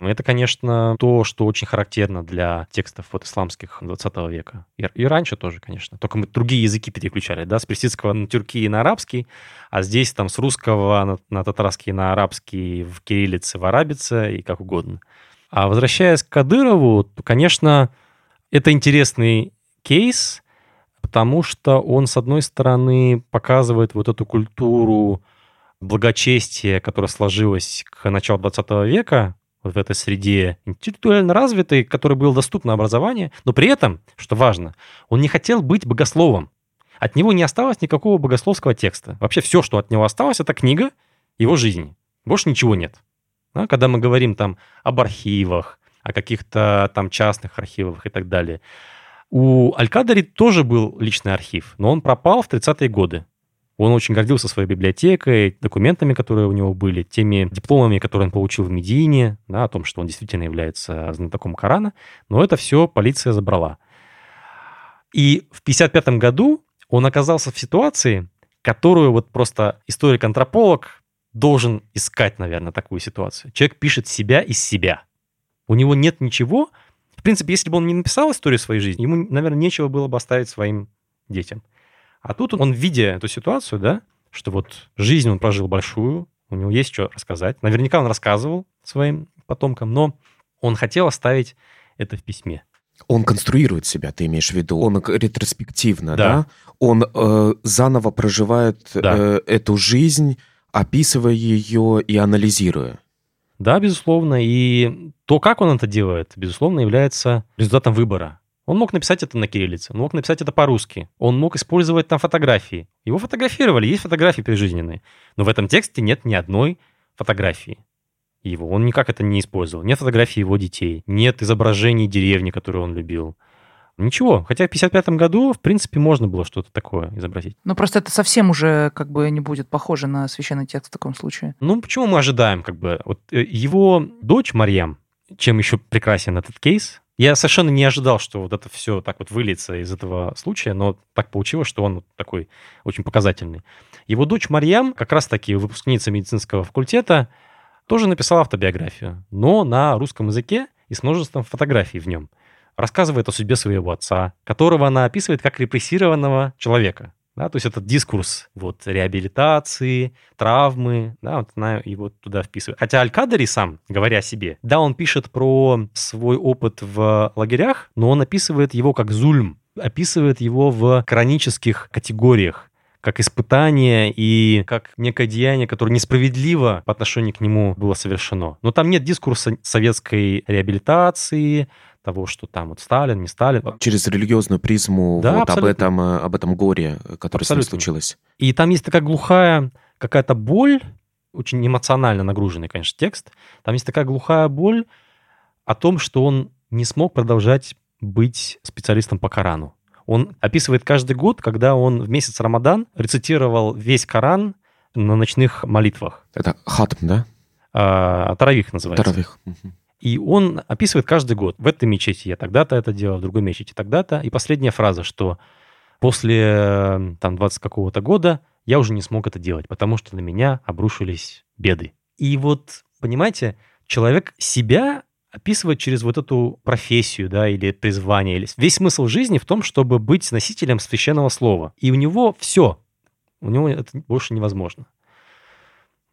S1: Это, конечно, то, что очень характерно для текстов вот исламских 20 века. И, раньше тоже, конечно. Только мы другие языки переключали, да, с персидского на тюрки и на арабский, а здесь там с русского на, на татарский на арабский, в кириллице, в арабице и как угодно. А возвращаясь к Кадырову, то, конечно, это интересный кейс, потому что он, с одной стороны, показывает вот эту культуру благочестия, которая сложилась к началу 20 века вот в этой среде интеллектуально развитой, которой было доступно образование, но при этом, что важно, он не хотел быть богословом. От него не осталось никакого богословского текста. Вообще все, что от него осталось, это книга его жизни. Больше ничего нет. Да? Когда мы говорим там об архивах, о каких-то там частных архивах и так далее. У Алькадари тоже был личный архив, но он пропал в 30-е годы. Он очень гордился своей библиотекой, документами, которые у него были, теми дипломами, которые он получил в Медине, да, о том, что он действительно является знатоком Корана, но это все полиция забрала. И в 1955 году он оказался в ситуации, которую вот просто историк-антрополог должен искать, наверное, такую ситуацию. Человек пишет себя из себя. У него нет ничего. В принципе, если бы он не написал историю своей жизни, ему, наверное, нечего было бы оставить своим детям. А тут он, видя эту ситуацию, да, что вот жизнь он прожил большую, у него есть что рассказать. Наверняка он рассказывал своим потомкам, но он хотел оставить это в письме.
S2: Он конструирует себя, ты имеешь в виду? Он ретроспективно, да? да? Он э, заново проживает да. э, эту жизнь, описывая ее и анализируя.
S1: Да, безусловно. И то, как он это делает, безусловно, является результатом выбора. Он мог написать это на кириллице, он мог написать это по-русски, он мог использовать там фотографии. Его фотографировали, есть фотографии прижизненные. Но в этом тексте нет ни одной фотографии его. Он никак это не использовал. Нет фотографий его детей, нет изображений деревни, которую он любил. Ничего. Хотя в 55 году, в принципе, можно было что-то такое изобразить.
S3: Ну, просто это совсем уже как бы не будет похоже на священный текст в таком случае.
S1: Ну, почему мы ожидаем, как бы, вот э, его дочь Марьям, чем еще прекрасен этот кейс, я совершенно не ожидал, что вот это все так вот выльется из этого случая, но так получилось, что он такой очень показательный. Его дочь Марьям, как раз-таки выпускница медицинского факультета, тоже написала автобиографию, но на русском языке и с множеством фотографий в нем. Рассказывает о судьбе своего отца, которого она описывает как репрессированного человека. Да, то есть этот дискурс вот, реабилитации, травмы, да, вот она его туда вписывает. Хотя Аль-Кадари сам, говоря о себе, да, он пишет про свой опыт в лагерях, но он описывает его как зульм, описывает его в хронических категориях как испытание и как некое деяние, которое несправедливо по отношению к нему было совершено. Но там нет дискурса советской реабилитации, того, что там вот Сталин, не Сталин.
S2: Через религиозную призму да, вот об этом, э, об этом горе, которое абсолютно. с ним случилось.
S1: И там есть такая глухая какая-то боль, очень эмоционально нагруженный, конечно, текст. Там есть такая глухая боль о том, что он не смог продолжать быть специалистом по Корану. Он описывает каждый год, когда он в месяц Рамадан рецитировал весь Коран на ночных молитвах.
S2: Это хатм, да?
S1: А, Таравих называется.
S2: Таравих.
S1: И он описывает каждый год. В этой мечети я тогда-то это делал, в другой мечети тогда-то. И последняя фраза, что после там 20 какого-то года я уже не смог это делать, потому что на меня обрушились беды. И вот, понимаете, человек себя описывает через вот эту профессию, да, или призвание. Или... Весь смысл жизни в том, чтобы быть носителем священного слова. И у него все. У него это больше невозможно.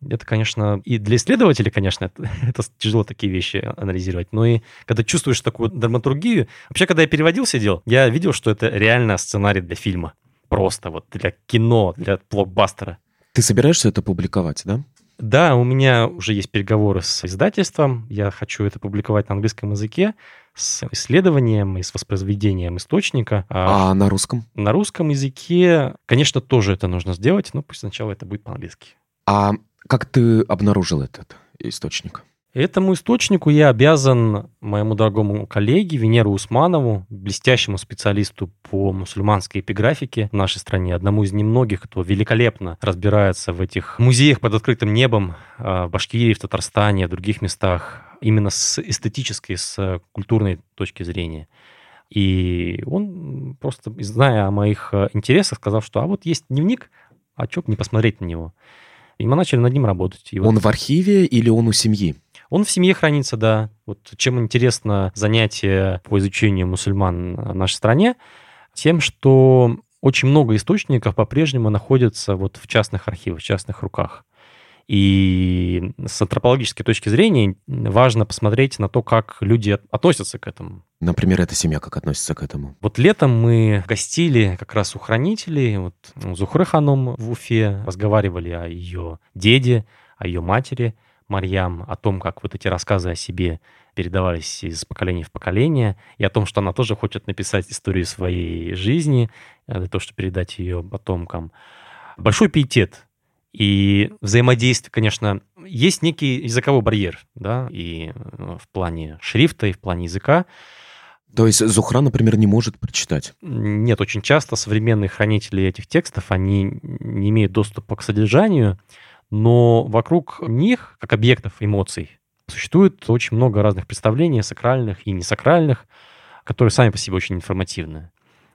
S1: Это, конечно, и для исследователей, конечно, это, *laughs* это тяжело такие вещи анализировать. Но и когда чувствуешь такую драматургию... Вообще, когда я переводил сидел, я видел, что это реально сценарий для фильма. Просто вот для кино, для блокбастера.
S2: Ты собираешься это публиковать, да?
S1: Да, у меня уже есть переговоры с издательством. Я хочу это публиковать на английском языке с исследованием и с воспроизведением источника.
S2: А, а на русском?
S1: На русском языке, конечно, тоже это нужно сделать, но пусть сначала это будет по-английски.
S2: А как ты обнаружил этот источник?
S1: Этому источнику я обязан моему дорогому коллеге Венеру Усманову, блестящему специалисту по мусульманской эпиграфике в нашей стране, одному из немногих, кто великолепно разбирается в этих музеях под открытым небом а, в Башкирии, в Татарстане, в других местах, именно с эстетической, с культурной точки зрения. И он просто, зная о моих интересах, сказал, что а вот есть дневник, а чё не посмотреть на него? И мы начали над ним работать. И
S2: он вот... в архиве или он у семьи?
S1: Он в семье хранится, да. Вот чем интересно занятие по изучению мусульман в нашей стране, тем, что очень много источников по-прежнему находятся вот в частных архивах, в частных руках. И с антропологической точки зрения важно посмотреть на то, как люди относятся к этому.
S2: Например, эта семья как относится к этому?
S1: Вот летом мы гостили как раз у хранителей, вот Зухры Ханом в Уфе, разговаривали о ее деде, о ее матери – Марьям, о том, как вот эти рассказы о себе передавались из поколения в поколение, и о том, что она тоже хочет написать историю своей жизни, э, для того, чтобы передать ее потомкам. Большой пиетет и взаимодействие, конечно, есть некий языковой барьер, да, и э, в плане шрифта, и в плане языка.
S2: То есть Зухра, например, не может прочитать?
S1: Нет, очень часто современные хранители этих текстов, они не имеют доступа к содержанию, но вокруг них, как объектов эмоций, существует очень много разных представлений, сакральных и несакральных, которые сами по себе очень информативны.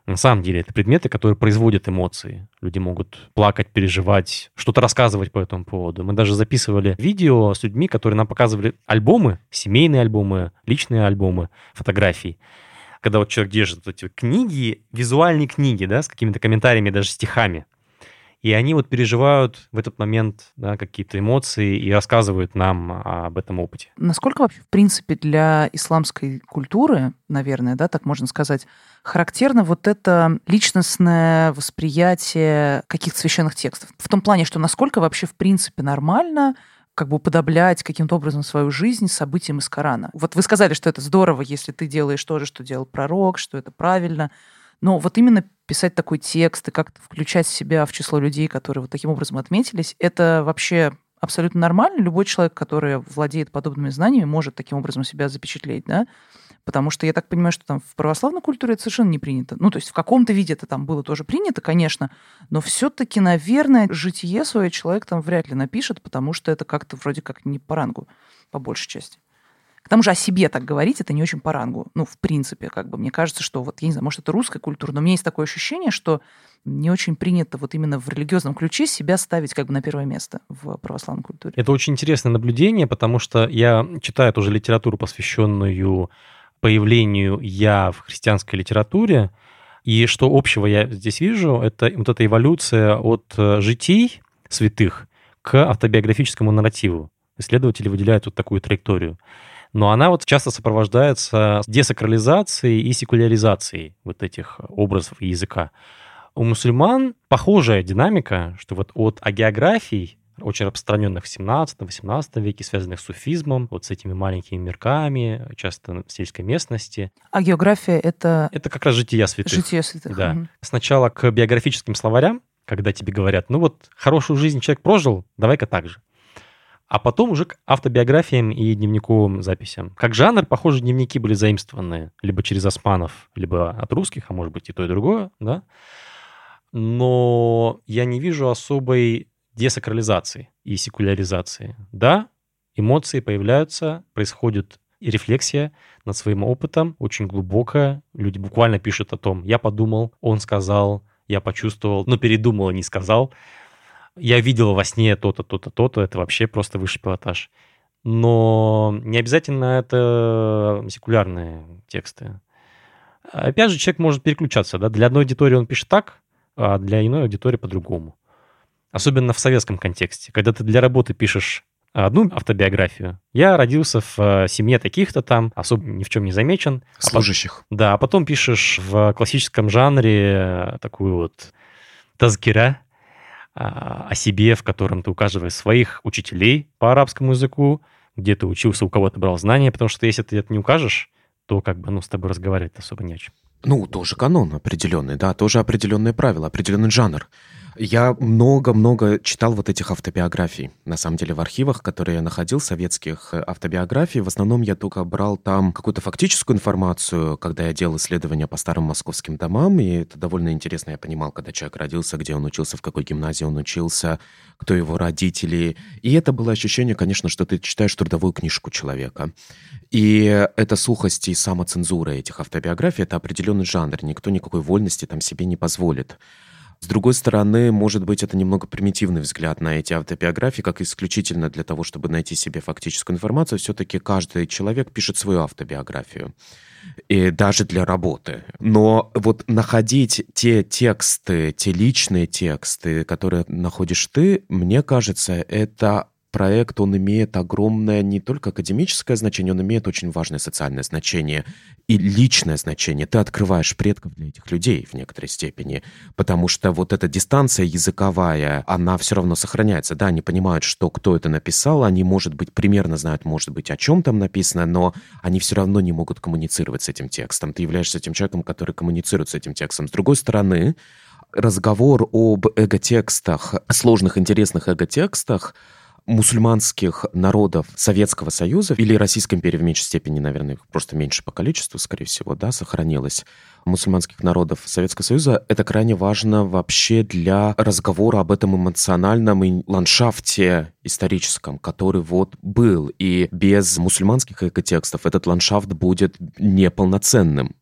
S1: На самом деле это предметы, которые производят эмоции. Люди могут плакать, переживать, что-то рассказывать по этому поводу. Мы даже записывали видео с людьми, которые нам показывали альбомы, семейные альбомы, личные альбомы, фотографий. Когда вот человек держит эти книги, визуальные книги, да, с какими-то комментариями, даже стихами и они вот переживают в этот момент да, какие-то эмоции и рассказывают нам об этом опыте.
S3: Насколько вообще, в принципе, для исламской культуры, наверное, да, так можно сказать, характерно вот это личностное восприятие каких-то священных текстов? В том плане, что насколько вообще, в принципе, нормально как бы уподоблять каким-то образом свою жизнь событиям из Корана. Вот вы сказали, что это здорово, если ты делаешь то же, что делал пророк, что это правильно. Но вот именно писать такой текст и как-то включать себя в число людей, которые вот таким образом отметились, это вообще абсолютно нормально. Любой человек, который владеет подобными знаниями, может таким образом себя запечатлеть, да? Потому что я так понимаю, что там в православной культуре это совершенно не принято. Ну, то есть в каком-то виде это там было тоже принято, конечно, но все-таки, наверное, житие свое человек там вряд ли напишет, потому что это как-то вроде как не по рангу, по большей части. К тому же о себе так говорить, это не очень по рангу. Ну, в принципе, как бы, мне кажется, что вот, я не знаю, может, это русская культура, но у меня есть такое ощущение, что не очень принято вот именно в религиозном ключе себя ставить как бы на первое место в православной культуре.
S1: Это очень интересное наблюдение, потому что я читаю тоже литературу, посвященную появлению «я» в христианской литературе, и что общего я здесь вижу, это вот эта эволюция от э, житий святых к автобиографическому нарративу. Исследователи выделяют вот такую траекторию но она вот часто сопровождается десакрализацией и секуляризацией вот этих образов и языка. У мусульман похожая динамика, что вот от агеографий, очень распространенных в 17-18 веке, связанных с суфизмом, вот с этими маленькими мирками, часто в сельской местности.
S3: А география — это...
S1: Это как раз жития святых.
S3: Жития святых.
S1: Да. Угу. Сначала к биографическим словарям, когда тебе говорят, ну вот хорошую жизнь человек прожил, давай-ка так же а потом уже к автобиографиям и дневниковым записям. Как жанр, похоже, дневники были заимствованы либо через османов, либо от русских, а может быть и то, и другое, да. Но я не вижу особой десакрализации и секуляризации. Да, эмоции появляются, происходит и рефлексия над своим опытом, очень глубокая. Люди буквально пишут о том, я подумал, он сказал, я почувствовал, но передумал, не сказал я видел во сне то-то, то-то, то-то, это вообще просто высший пилотаж. Но не обязательно это секулярные тексты. Опять же, человек может переключаться. Да? Для одной аудитории он пишет так, а для иной аудитории по-другому. Особенно в советском контексте. Когда ты для работы пишешь одну автобиографию. Я родился в э, семье таких-то там, особо ни в чем не замечен.
S2: Служащих.
S1: А потом, да, а потом пишешь в классическом жанре такую вот тазгира, а, о себе, в котором ты указываешь своих учителей по арабскому языку, где ты учился, у кого ты брал знания, потому что если ты это не укажешь, то как бы ну, с тобой разговаривать особо не о чем.
S2: Ну, тоже канон определенный, да, тоже определенные правила, определенный жанр. Я много-много читал вот этих автобиографий, на самом деле, в архивах, которые я находил, советских э, автобиографий. В основном я только брал там какую-то фактическую информацию, когда я делал исследования по старым московским домам, и это довольно интересно. Я понимал, когда человек родился, где он учился, в какой гимназии он учился, кто его родители. И это было ощущение, конечно, что ты читаешь трудовую книжку человека. И эта сухость и самоцензура этих автобиографий — это определенный жанр. Никто никакой вольности там себе не позволит. С другой стороны, может быть, это немного примитивный взгляд на эти автобиографии, как исключительно для того, чтобы найти себе фактическую информацию. Все-таки каждый человек пишет свою автобиографию. И даже для работы. Но вот находить те тексты, те личные тексты, которые находишь ты, мне кажется, это проект, он имеет огромное не только академическое значение, он имеет очень важное социальное значение и личное значение. Ты открываешь предков для этих людей в некоторой степени, потому что вот эта дистанция языковая, она все равно сохраняется. Да, они понимают, что кто это написал, они, может быть, примерно знают, может быть, о чем там написано, но они все равно не могут коммуницировать с этим текстом. Ты являешься тем человеком, который коммуницирует с этим текстом. С другой стороны, разговор об эго-текстах, сложных, интересных эго-текстах, мусульманских народов Советского Союза или Российской империи в меньшей степени, наверное, просто меньше по количеству, скорее всего, да, сохранилось, мусульманских народов Советского Союза, это крайне важно вообще для разговора об этом эмоциональном ландшафте историческом, который вот был. И без мусульманских экотекстов этот ландшафт будет неполноценным.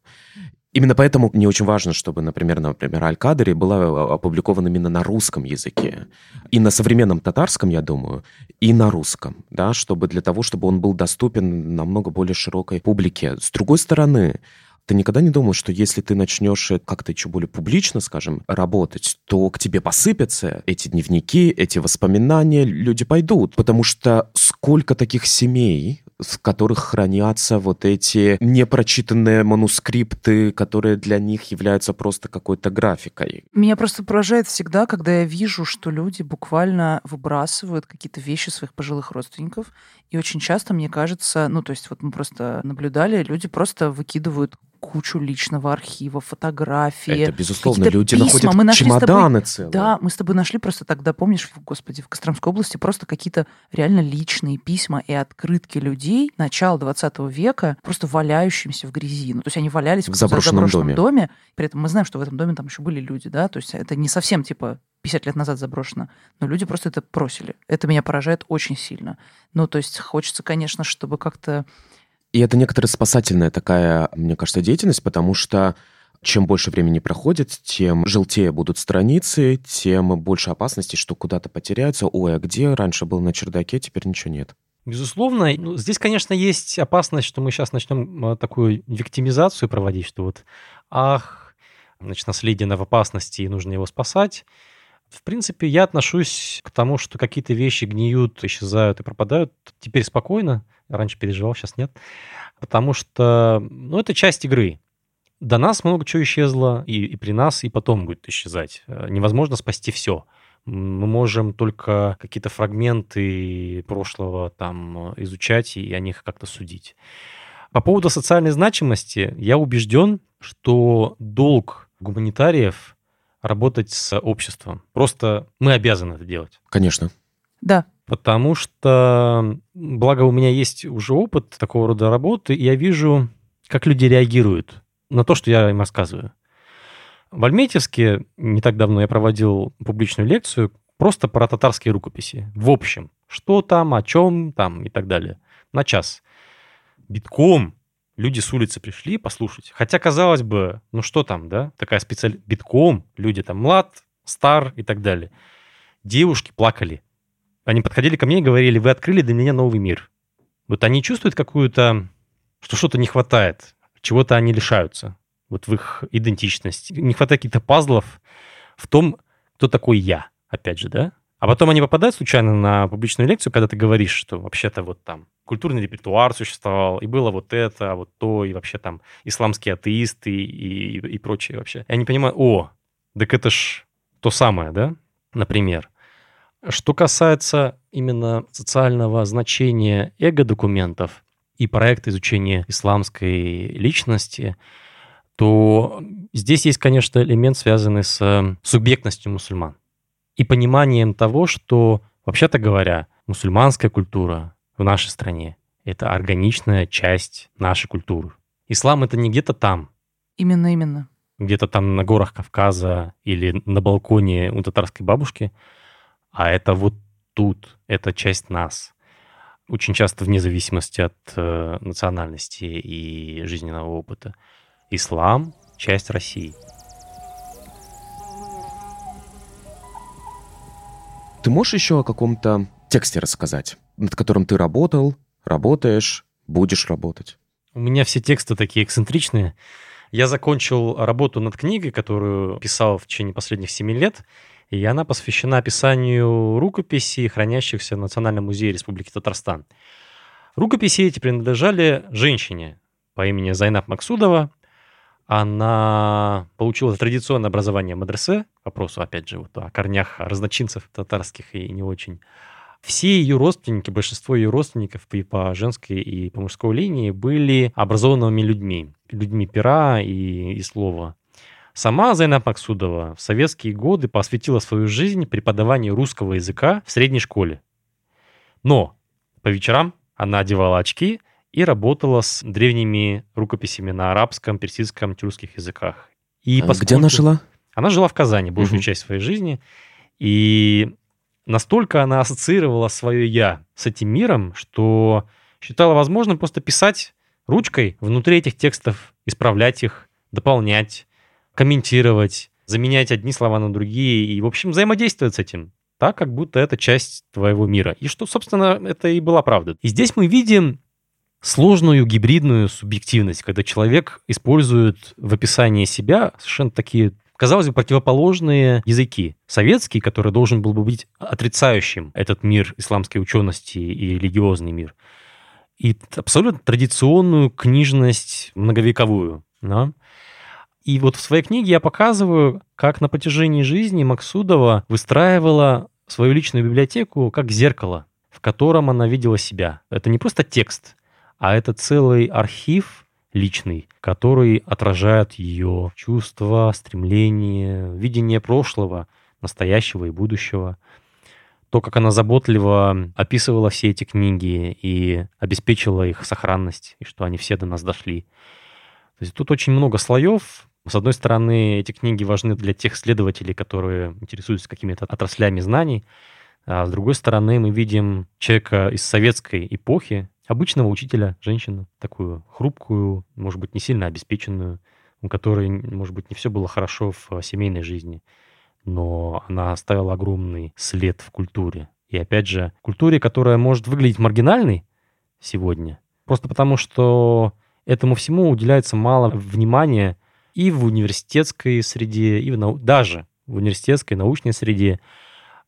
S2: Именно поэтому мне очень важно, чтобы, например, например, Аль-Кадри была э, опубликована именно на русском языке. И на современном татарском, я думаю, и на русском, да, чтобы для того, чтобы он был доступен намного более широкой публике. С другой стороны, ты никогда не думал, что если ты начнешь как-то еще более публично, скажем, работать, то к тебе посыпятся эти дневники, эти воспоминания, люди пойдут. Потому что сколько таких семей в которых хранятся вот эти непрочитанные манускрипты, которые для них являются просто какой-то графикой.
S3: Меня просто поражает всегда, когда я вижу, что люди буквально выбрасывают какие-то вещи своих пожилых родственников. И очень часто, мне кажется, ну, то есть вот мы просто наблюдали, люди просто выкидывают кучу личного архива, фотографии.
S2: Это, безусловно, люди письма. находят мы нашли чемоданы тобой, целые.
S3: Да, мы с тобой нашли просто тогда, помнишь, господи, в Костромской области просто какие-то реально личные письма и открытки людей начала 20 века, просто валяющимися в грязи. Ну, то есть они валялись в, в заброшенном, заброшенном доме. доме. При этом мы знаем, что в этом доме там еще были люди, да, то есть это не совсем типа 50 лет назад заброшено, но люди просто это просили. Это меня поражает очень сильно. Ну, то есть хочется, конечно, чтобы как-то
S2: и это некоторая спасательная такая, мне кажется, деятельность, потому что чем больше времени проходит, тем желтее будут страницы, тем больше опасности, что куда-то потеряются. Ой, а где раньше был на чердаке, теперь ничего нет.
S1: Безусловно. Ну, здесь, конечно, есть опасность, что мы сейчас начнем а, такую виктимизацию проводить, что вот, ах, значит, наследие в опасности, и нужно его спасать. В принципе, я отношусь к тому, что какие-то вещи гниют, исчезают и пропадают теперь спокойно. Раньше переживал, сейчас нет. Потому что, ну, это часть игры. До нас много чего исчезло, и, и при нас, и потом будет исчезать. Э, невозможно спасти все. Мы можем только какие-то фрагменты прошлого там изучать и о них как-то судить. По поводу социальной значимости, я убежден, что долг гуманитариев работать с обществом. Просто мы обязаны это делать.
S2: Конечно.
S3: Да.
S1: Потому что, благо у меня есть уже опыт такого рода работы, и я вижу, как люди реагируют на то, что я им рассказываю. В Альметьевске не так давно я проводил публичную лекцию просто про татарские рукописи. В общем, что там, о чем там и так далее. На час. Битком люди с улицы пришли послушать. Хотя, казалось бы, ну что там, да? Такая специаль... Битком. Люди там млад, стар и так далее. Девушки плакали. Они подходили ко мне и говорили, вы открыли для меня новый мир. Вот они чувствуют какую-то, что что-то не хватает, чего-то они лишаются. Вот в их идентичности. Не хватает каких-то пазлов в том, кто такой я, опять же, да? А потом они попадают случайно на публичную лекцию, когда ты говоришь, что вообще-то вот там культурный репертуар существовал, и было вот это, а вот то, и вообще там исламские атеисты и, и, и прочее вообще. И они понимают, о, так это ж то самое, да, например. Что касается именно социального значения эго-документов и проекта изучения исламской личности, то здесь есть, конечно, элемент, связанный с субъектностью мусульман и пониманием того, что, вообще-то говоря, мусульманская культура в нашей стране — это органичная часть нашей культуры. Ислам — это не где-то там.
S3: Именно, именно.
S1: Где-то там на горах Кавказа или на балконе у татарской бабушки — а это вот тут, это часть нас. Очень часто вне зависимости от э, национальности и жизненного опыта. Ислам — часть России.
S2: Ты можешь еще о каком-то тексте рассказать, над которым ты работал, работаешь, будешь работать?
S1: У меня все тексты такие эксцентричные. Я закончил работу над книгой, которую писал в течение последних семи лет — и она посвящена описанию рукописей, хранящихся в Национальном музее Республики Татарстан. Рукописи эти принадлежали женщине по имени Зайнаб Максудова. Она получила традиционное образование мадресе, вопросу, опять же, вот о корнях разночинцев татарских и не очень. Все ее родственники, большинство ее родственников и по женской, и по мужской линии были образованными людьми, людьми пера и, и слова. Сама Зайнаб Максудова в советские годы посвятила свою жизнь преподаванию русского языка в средней школе. Но по вечерам она одевала очки и работала с древними рукописями на арабском, персидском, тюркских языках.
S2: И а поскольку... Где она жила?
S1: Она жила в Казани большую угу. часть своей жизни. И настолько она ассоциировала свое «я» с этим миром, что считала возможным просто писать ручкой внутри этих текстов, исправлять их, дополнять, комментировать, заменять одни слова на другие и, в общем, взаимодействовать с этим так, как будто это часть твоего мира. И что, собственно, это и была правда. И здесь мы видим сложную гибридную субъективность, когда человек использует в описании себя совершенно такие казалось бы, противоположные языки. Советский, который должен был бы быть отрицающим этот мир исламской учености и религиозный мир, и абсолютно традиционную книжность многовековую. Да? И вот в своей книге я показываю, как на протяжении жизни Максудова выстраивала свою личную библиотеку как зеркало, в котором она видела себя. Это не просто текст, а это целый архив личный, который отражает ее чувства, стремления, видение прошлого, настоящего и будущего. То, как она заботливо описывала все эти книги и обеспечила их сохранность, и что они все до нас дошли. То есть тут очень много слоев. С одной стороны, эти книги важны для тех исследователей, которые интересуются какими-то отраслями знаний, а с другой стороны, мы видим человека из советской эпохи, обычного учителя, женщину, такую хрупкую, может быть, не сильно обеспеченную, у которой, может быть, не все было хорошо в э, семейной жизни, но она оставила огромный след в культуре. И опять же, культуре, которая может выглядеть маргинальной сегодня, просто потому что этому всему уделяется мало внимания и в университетской среде, и в нау... даже в университетской научной среде,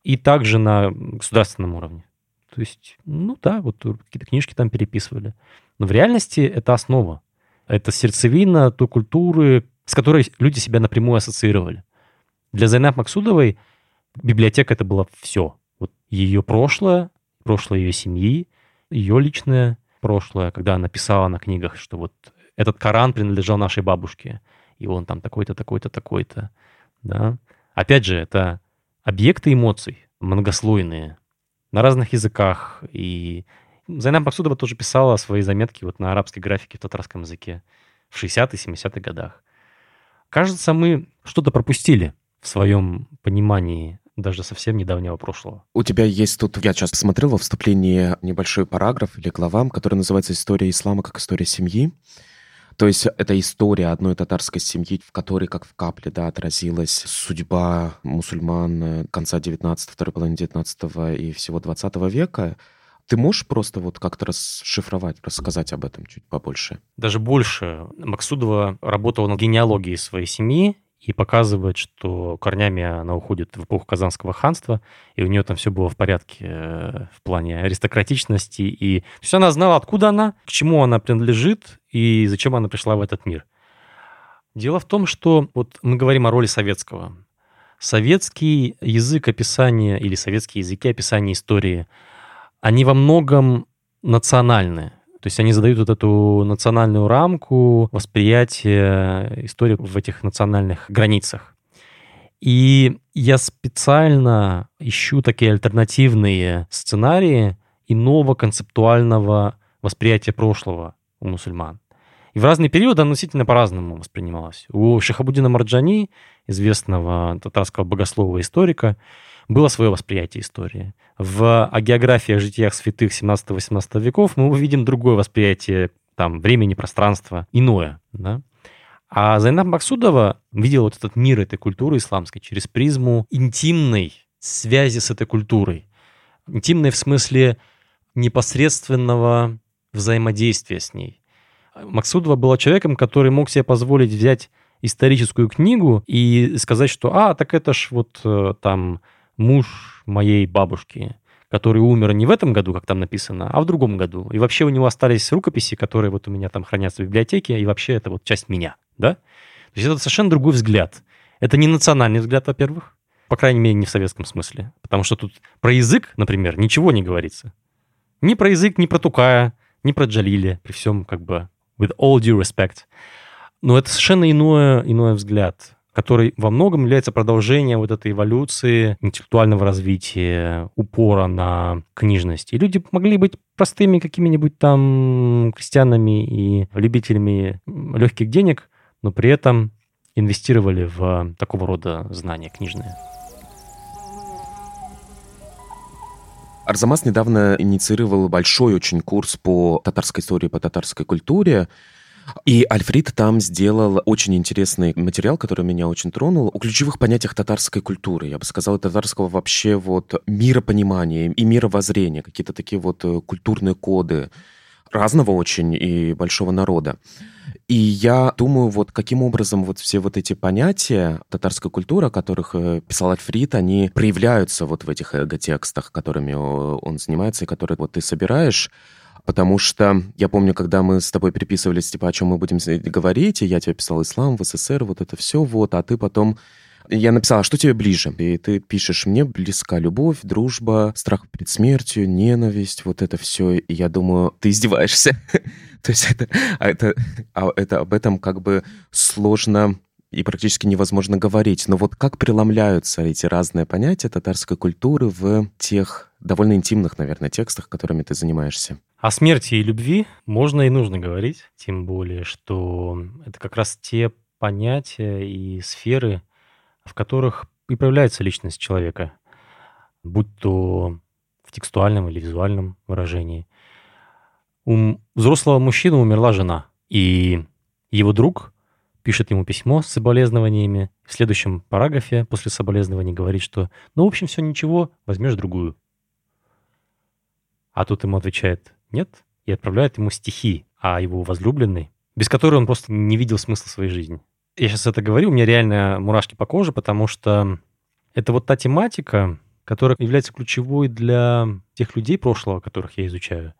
S1: и также на государственном уровне. То есть, ну да, вот какие-то книжки там переписывали. Но в реальности это основа. Это сердцевина той культуры, с которой люди себя напрямую ассоциировали. Для Зайнаб Максудовой библиотека это было все. Вот ее прошлое, прошлое ее семьи, ее личное прошлое, когда она писала на книгах, что вот этот Коран принадлежал нашей бабушке, и он там такой-то, такой-то, такой-то. Да? Опять же, это объекты эмоций, многослойные, на разных языках. И Зайнаб Максудова тоже писала свои заметки вот на арабской графике в татарском языке в 60-е, 70-х годах. Кажется, мы что-то пропустили в своем понимании даже совсем недавнего прошлого.
S2: У тебя есть тут, я сейчас смотрел во вступлении небольшой параграф или глава, который называется «История ислама как история семьи». То есть это история одной татарской семьи, в которой, как в капле, да, отразилась судьба мусульман э, конца 19 второй половины 19 и всего 20 века. Ты можешь просто вот как-то расшифровать, рассказать об этом чуть побольше?
S1: Даже больше. Максудова работала над генеалогией своей семьи и показывает, что корнями она уходит в эпоху Казанского ханства, и у нее там все было в порядке э, в плане аристократичности. И... То есть она знала, откуда она, к чему она принадлежит и зачем она пришла в этот мир. Дело в том, что вот мы говорим о роли советского. Советский язык описания или советские языки описания истории, они во многом национальные. То есть они задают вот эту национальную рамку восприятия истории в этих национальных границах. И я специально ищу такие альтернативные сценарии иного концептуального восприятия прошлого у мусульман. И в разные периоды оно действительно по-разному воспринималось. У Шахабудина Марджани, известного татарского богослова и историка, было свое восприятие истории. В о географиях, житиях святых 17-18 веков мы увидим другое восприятие там, времени, пространства, иное. Да? А Зайнаб Максудова видела вот этот мир этой культуры исламской через призму интимной связи с этой культурой. Интимной в смысле непосредственного взаимодействия с ней. Максудова была человеком, который мог себе позволить взять историческую книгу и сказать, что, а, так это ж вот э, там муж моей бабушки, который умер не в этом году, как там написано, а в другом году. И вообще у него остались рукописи, которые вот у меня там хранятся в библиотеке, и вообще это вот часть меня, да? То есть это совершенно другой взгляд. Это не национальный взгляд, во-первых, по крайней мере, не в советском смысле. Потому что тут про язык, например, ничего не говорится. Ни про язык, ни про Тукая, ни про Джалили, при всем как бы with all due respect. Но это совершенно иное, иной взгляд, который во многом является продолжением вот этой эволюции интеллектуального развития, упора на книжность. И люди могли быть простыми какими-нибудь там крестьянами и любителями легких денег, но при этом инвестировали в такого рода знания книжные.
S2: Арзамас недавно инициировал большой очень курс по татарской истории, по татарской культуре. И Альфрид там сделал очень интересный материал, который меня очень тронул, о ключевых понятиях татарской культуры. Я бы сказал, татарского вообще вот миропонимания и мировоззрения, какие-то такие вот э, культурные коды разного очень и большого народа. И я думаю, вот каким образом вот все вот эти понятия татарской культуры, о которых э, писал Альфрид, они проявляются вот в этих эго-текстах, которыми он занимается и которые вот ты собираешь. Потому что я помню, когда мы с тобой переписывались, типа, о чем мы будем говорить, и я тебе писал ислам в СССР, вот это все, вот, а ты потом я написала, что тебе ближе? И ты пишешь, мне близка любовь, дружба, страх перед смертью, ненависть, вот это все. И я думаю, ты издеваешься. *laughs* То есть это, а это, а это об этом как бы сложно и практически невозможно говорить. Но вот как преломляются эти разные понятия татарской культуры в тех довольно интимных, наверное, текстах, которыми ты занимаешься?
S1: О смерти и любви можно и нужно говорить, тем более, что это как раз те понятия и сферы, в которых и проявляется личность человека, будь то в текстуальном или визуальном выражении. У взрослого мужчины умерла жена, и его друг пишет ему письмо с соболезнованиями. В следующем параграфе после соболезнований говорит, что ну, в общем, все ничего, возьмешь другую. А тут ему отвечает нет, и отправляет ему стихи о его возлюбленной, без которой он просто не видел смысла своей жизни я сейчас это говорю, у меня реально мурашки по коже, потому что это вот та тематика, которая является ключевой для тех людей прошлого, которых я изучаю.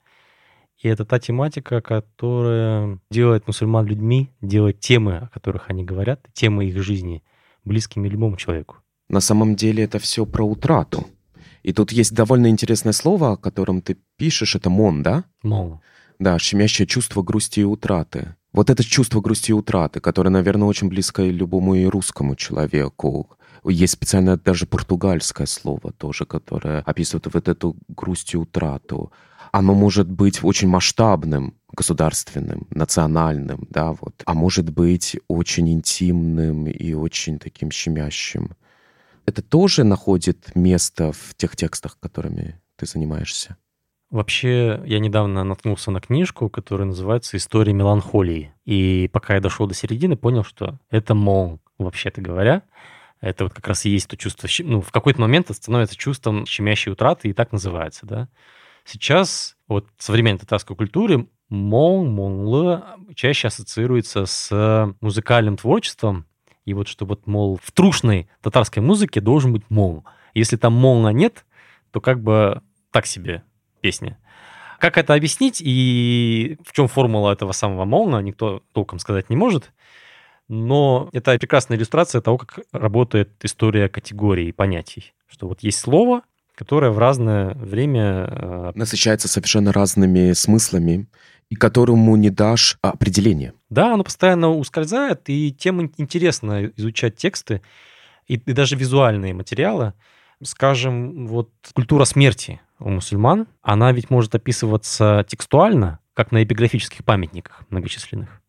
S1: И это та тематика, которая делает мусульман людьми, делает темы, о которых они говорят, темы их жизни близкими любому человеку.
S2: На самом деле это все про утрату. И тут есть довольно интересное слово, о котором ты пишешь, это мон, да?
S1: Мон.
S2: Да, щемящее чувство грусти и утраты. Вот это чувство грусти и утраты, которое, наверное, очень близко и любому и русскому человеку. Есть специально даже португальское слово тоже, которое описывает вот эту грусть и утрату. Оно может быть очень масштабным, государственным, национальным, да, вот. А может быть очень интимным и очень таким щемящим. Это тоже находит место в тех текстах, которыми ты занимаешься?
S1: Вообще, я недавно наткнулся на книжку, которая называется «История меланхолии». И пока я дошел до середины, понял, что это мол, вообще-то говоря. Это вот как раз и есть то чувство, ну, в какой-то момент это становится чувством щемящей утраты, и так называется, да. Сейчас вот в современной татарской культуре мол, монлы чаще ассоциируется с музыкальным творчеством, и вот что вот, мол, в трушной татарской музыке должен быть мол. Если там молна нет, то как бы так себе песни. Как это объяснить и в чем формула этого самого молна, никто толком сказать не может. Но это прекрасная иллюстрация того, как работает история категорий и понятий. Что вот есть слово, которое в разное время...
S2: Э, Насыщается совершенно разными смыслами, и которому не дашь определения.
S1: Да, оно постоянно ускользает, и тем интересно изучать тексты и, и даже визуальные материалы. Скажем, вот культура смерти у мусульман, она ведь может описываться текстуально, как на эпиграфических памятниках многочисленных.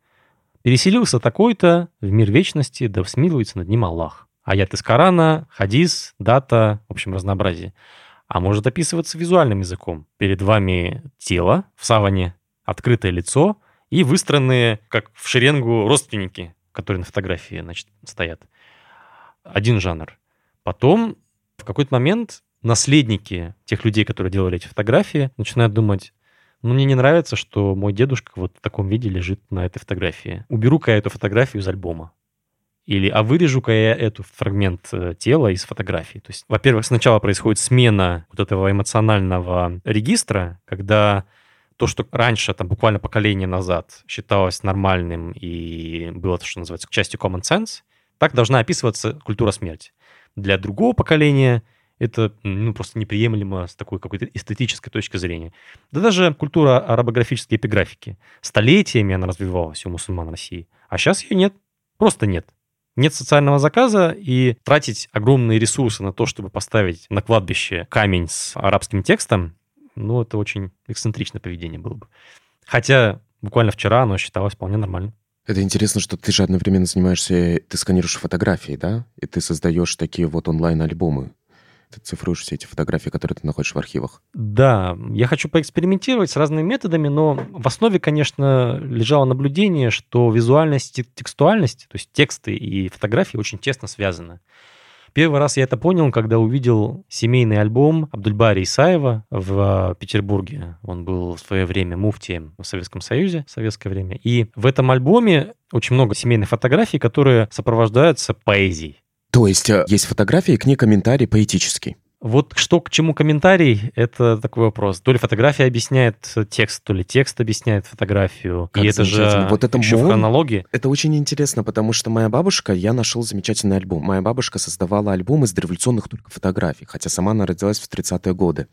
S1: Переселился такой-то в мир вечности, да смилуется над ним Аллах. Аят из Корана, хадис, дата, в общем, разнообразие. А может описываться визуальным языком. Перед вами тело в саване, открытое лицо и выстроенные, как в шеренгу, родственники, которые на фотографии значит, стоят. Один жанр. Потом в какой-то момент наследники тех людей, которые делали эти фотографии, начинают думать, ну, мне не нравится, что мой дедушка вот в таком виде лежит на этой фотографии. Уберу-ка я эту фотографию из альбома. Или а вырежу-ка я эту фрагмент э, тела из фотографии. То есть, во-первых, сначала происходит смена вот этого эмоционального регистра, когда то, что раньше, там, буквально поколение назад считалось нормальным и было то, что называется частью common sense, так должна описываться культура смерти. Для другого поколения это ну, просто неприемлемо с такой какой-то эстетической точки зрения. Да даже культура арабографической эпиграфики. Столетиями она развивалась у мусульман России, а сейчас ее нет. Просто нет. Нет социального заказа, и тратить огромные ресурсы на то, чтобы поставить на кладбище камень с арабским текстом, ну, это очень эксцентричное поведение было бы. Хотя буквально вчера оно считалось вполне нормальным.
S2: Это интересно, что ты же одновременно занимаешься, ты сканируешь фотографии, да? И ты создаешь такие вот онлайн-альбомы. Ты цифруешь все эти фотографии, которые ты находишь в архивах.
S1: Да, я хочу поэкспериментировать с разными методами, но в основе, конечно, лежало наблюдение, что визуальность и текстуальность, то есть тексты и фотографии очень тесно связаны. Первый раз я это понял, когда увидел семейный альбом Абдульбари Исаева в Петербурге. Он был в свое время муфтием в Советском Союзе, в советское время. И в этом альбоме очень много семейных фотографий, которые сопровождаются поэзией.
S2: То есть э, есть фотографии, к ней комментарий поэтический.
S1: Вот что к чему комментарий, это такой вопрос. То ли фотография объясняет текст, то ли текст объясняет фотографию.
S2: Как
S1: и это же
S2: вот это
S1: еще
S2: мон,
S1: в хронологии.
S2: Это очень интересно, потому что моя бабушка, я нашел замечательный альбом. Моя бабушка создавала альбом из дореволюционных только фотографий, хотя сама она родилась в 30-е годы.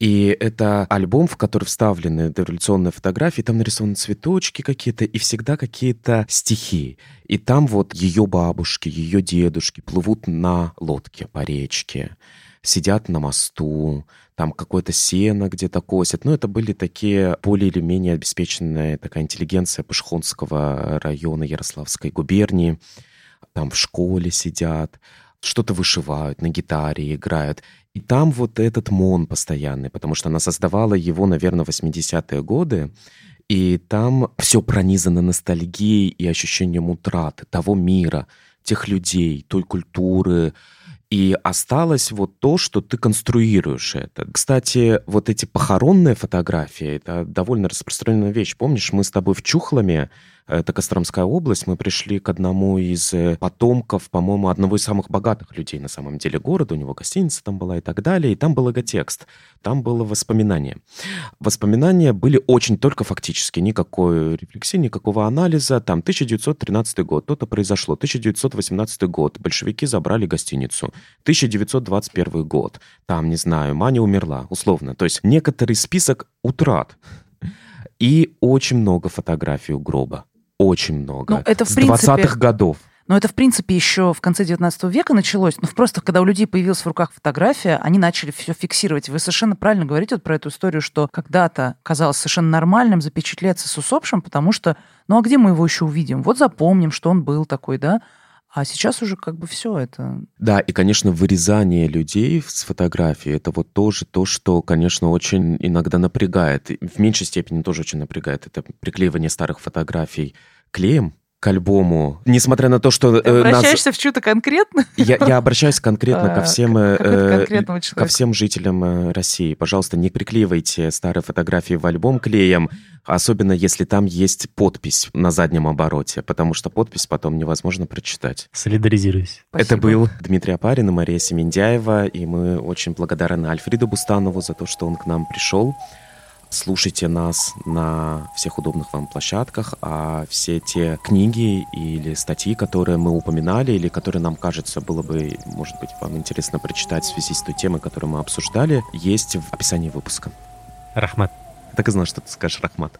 S2: И это альбом, в который вставлены дореволюционные фотографии, там нарисованы цветочки какие-то и всегда какие-то стихи. И там вот ее бабушки, ее дедушки плывут на лодке по речке сидят на мосту, там какое-то сено где-то косят. Ну, это были такие более или менее обеспеченная такая интеллигенция Пашхонского района Ярославской губернии. Там в школе сидят, что-то вышивают, на гитаре играют. И там вот этот мон постоянный, потому что она создавала его, наверное, в 80-е годы. И там все пронизано ностальгией и ощущением утраты того мира, тех людей, той культуры, и осталось вот то, что ты конструируешь это. Кстати, вот эти похоронные фотографии, это довольно распространенная вещь. Помнишь, мы с тобой в Чухломе это Костромская область, мы пришли к одному из э, потомков, по-моему, одного из самых богатых людей на самом деле города, у него гостиница там была и так далее, и там был логотекст, там было воспоминание. Воспоминания были очень только фактически, никакой рефлексии, никакого анализа, там 1913 год, то-то произошло, 1918 год, большевики забрали гостиницу, 1921 год, там, не знаю, Маня умерла, условно, то есть некоторый список утрат, и очень много фотографий у гроба. Очень много.
S3: Ну, это в
S2: С
S3: принципе...
S2: 20-х годов.
S3: Но это, в принципе, еще в конце 19 века началось. Ну, просто, когда у людей появилась в руках фотография, они начали все фиксировать. Вы совершенно правильно говорите вот про эту историю, что когда-то казалось совершенно нормальным запечатлеться с усопшим, потому что, ну, а где мы его еще увидим? Вот запомним, что он был такой, да? А сейчас уже как бы все это...
S2: Да, и, конечно, вырезание людей с фотографии, это вот тоже то, что, конечно, очень иногда напрягает. В меньшей степени тоже очень напрягает. Это приклеивание старых фотографий клеем, к альбому, несмотря на то, что...
S3: Ты обращаешься нас... в что-то конкретно?
S2: Я, я обращаюсь конкретно ко всем, э, ко всем жителям э, России. Пожалуйста, не приклеивайте старые фотографии в альбом клеем, особенно если там есть подпись на заднем обороте, потому что подпись потом невозможно прочитать.
S1: Солидаризируюсь.
S2: Спасибо. Это был Дмитрий Апарин и Мария Семендяева, и мы очень благодарны Альфреду Бустанову за то, что он к нам пришел. Слушайте нас на всех удобных вам площадках, а все те книги или статьи, которые мы упоминали, или которые нам кажется было бы, может быть, вам интересно прочитать в связи с той темой, которую мы обсуждали, есть в описании выпуска.
S1: Рахмат.
S2: так и знал, что ты скажешь Рахмат.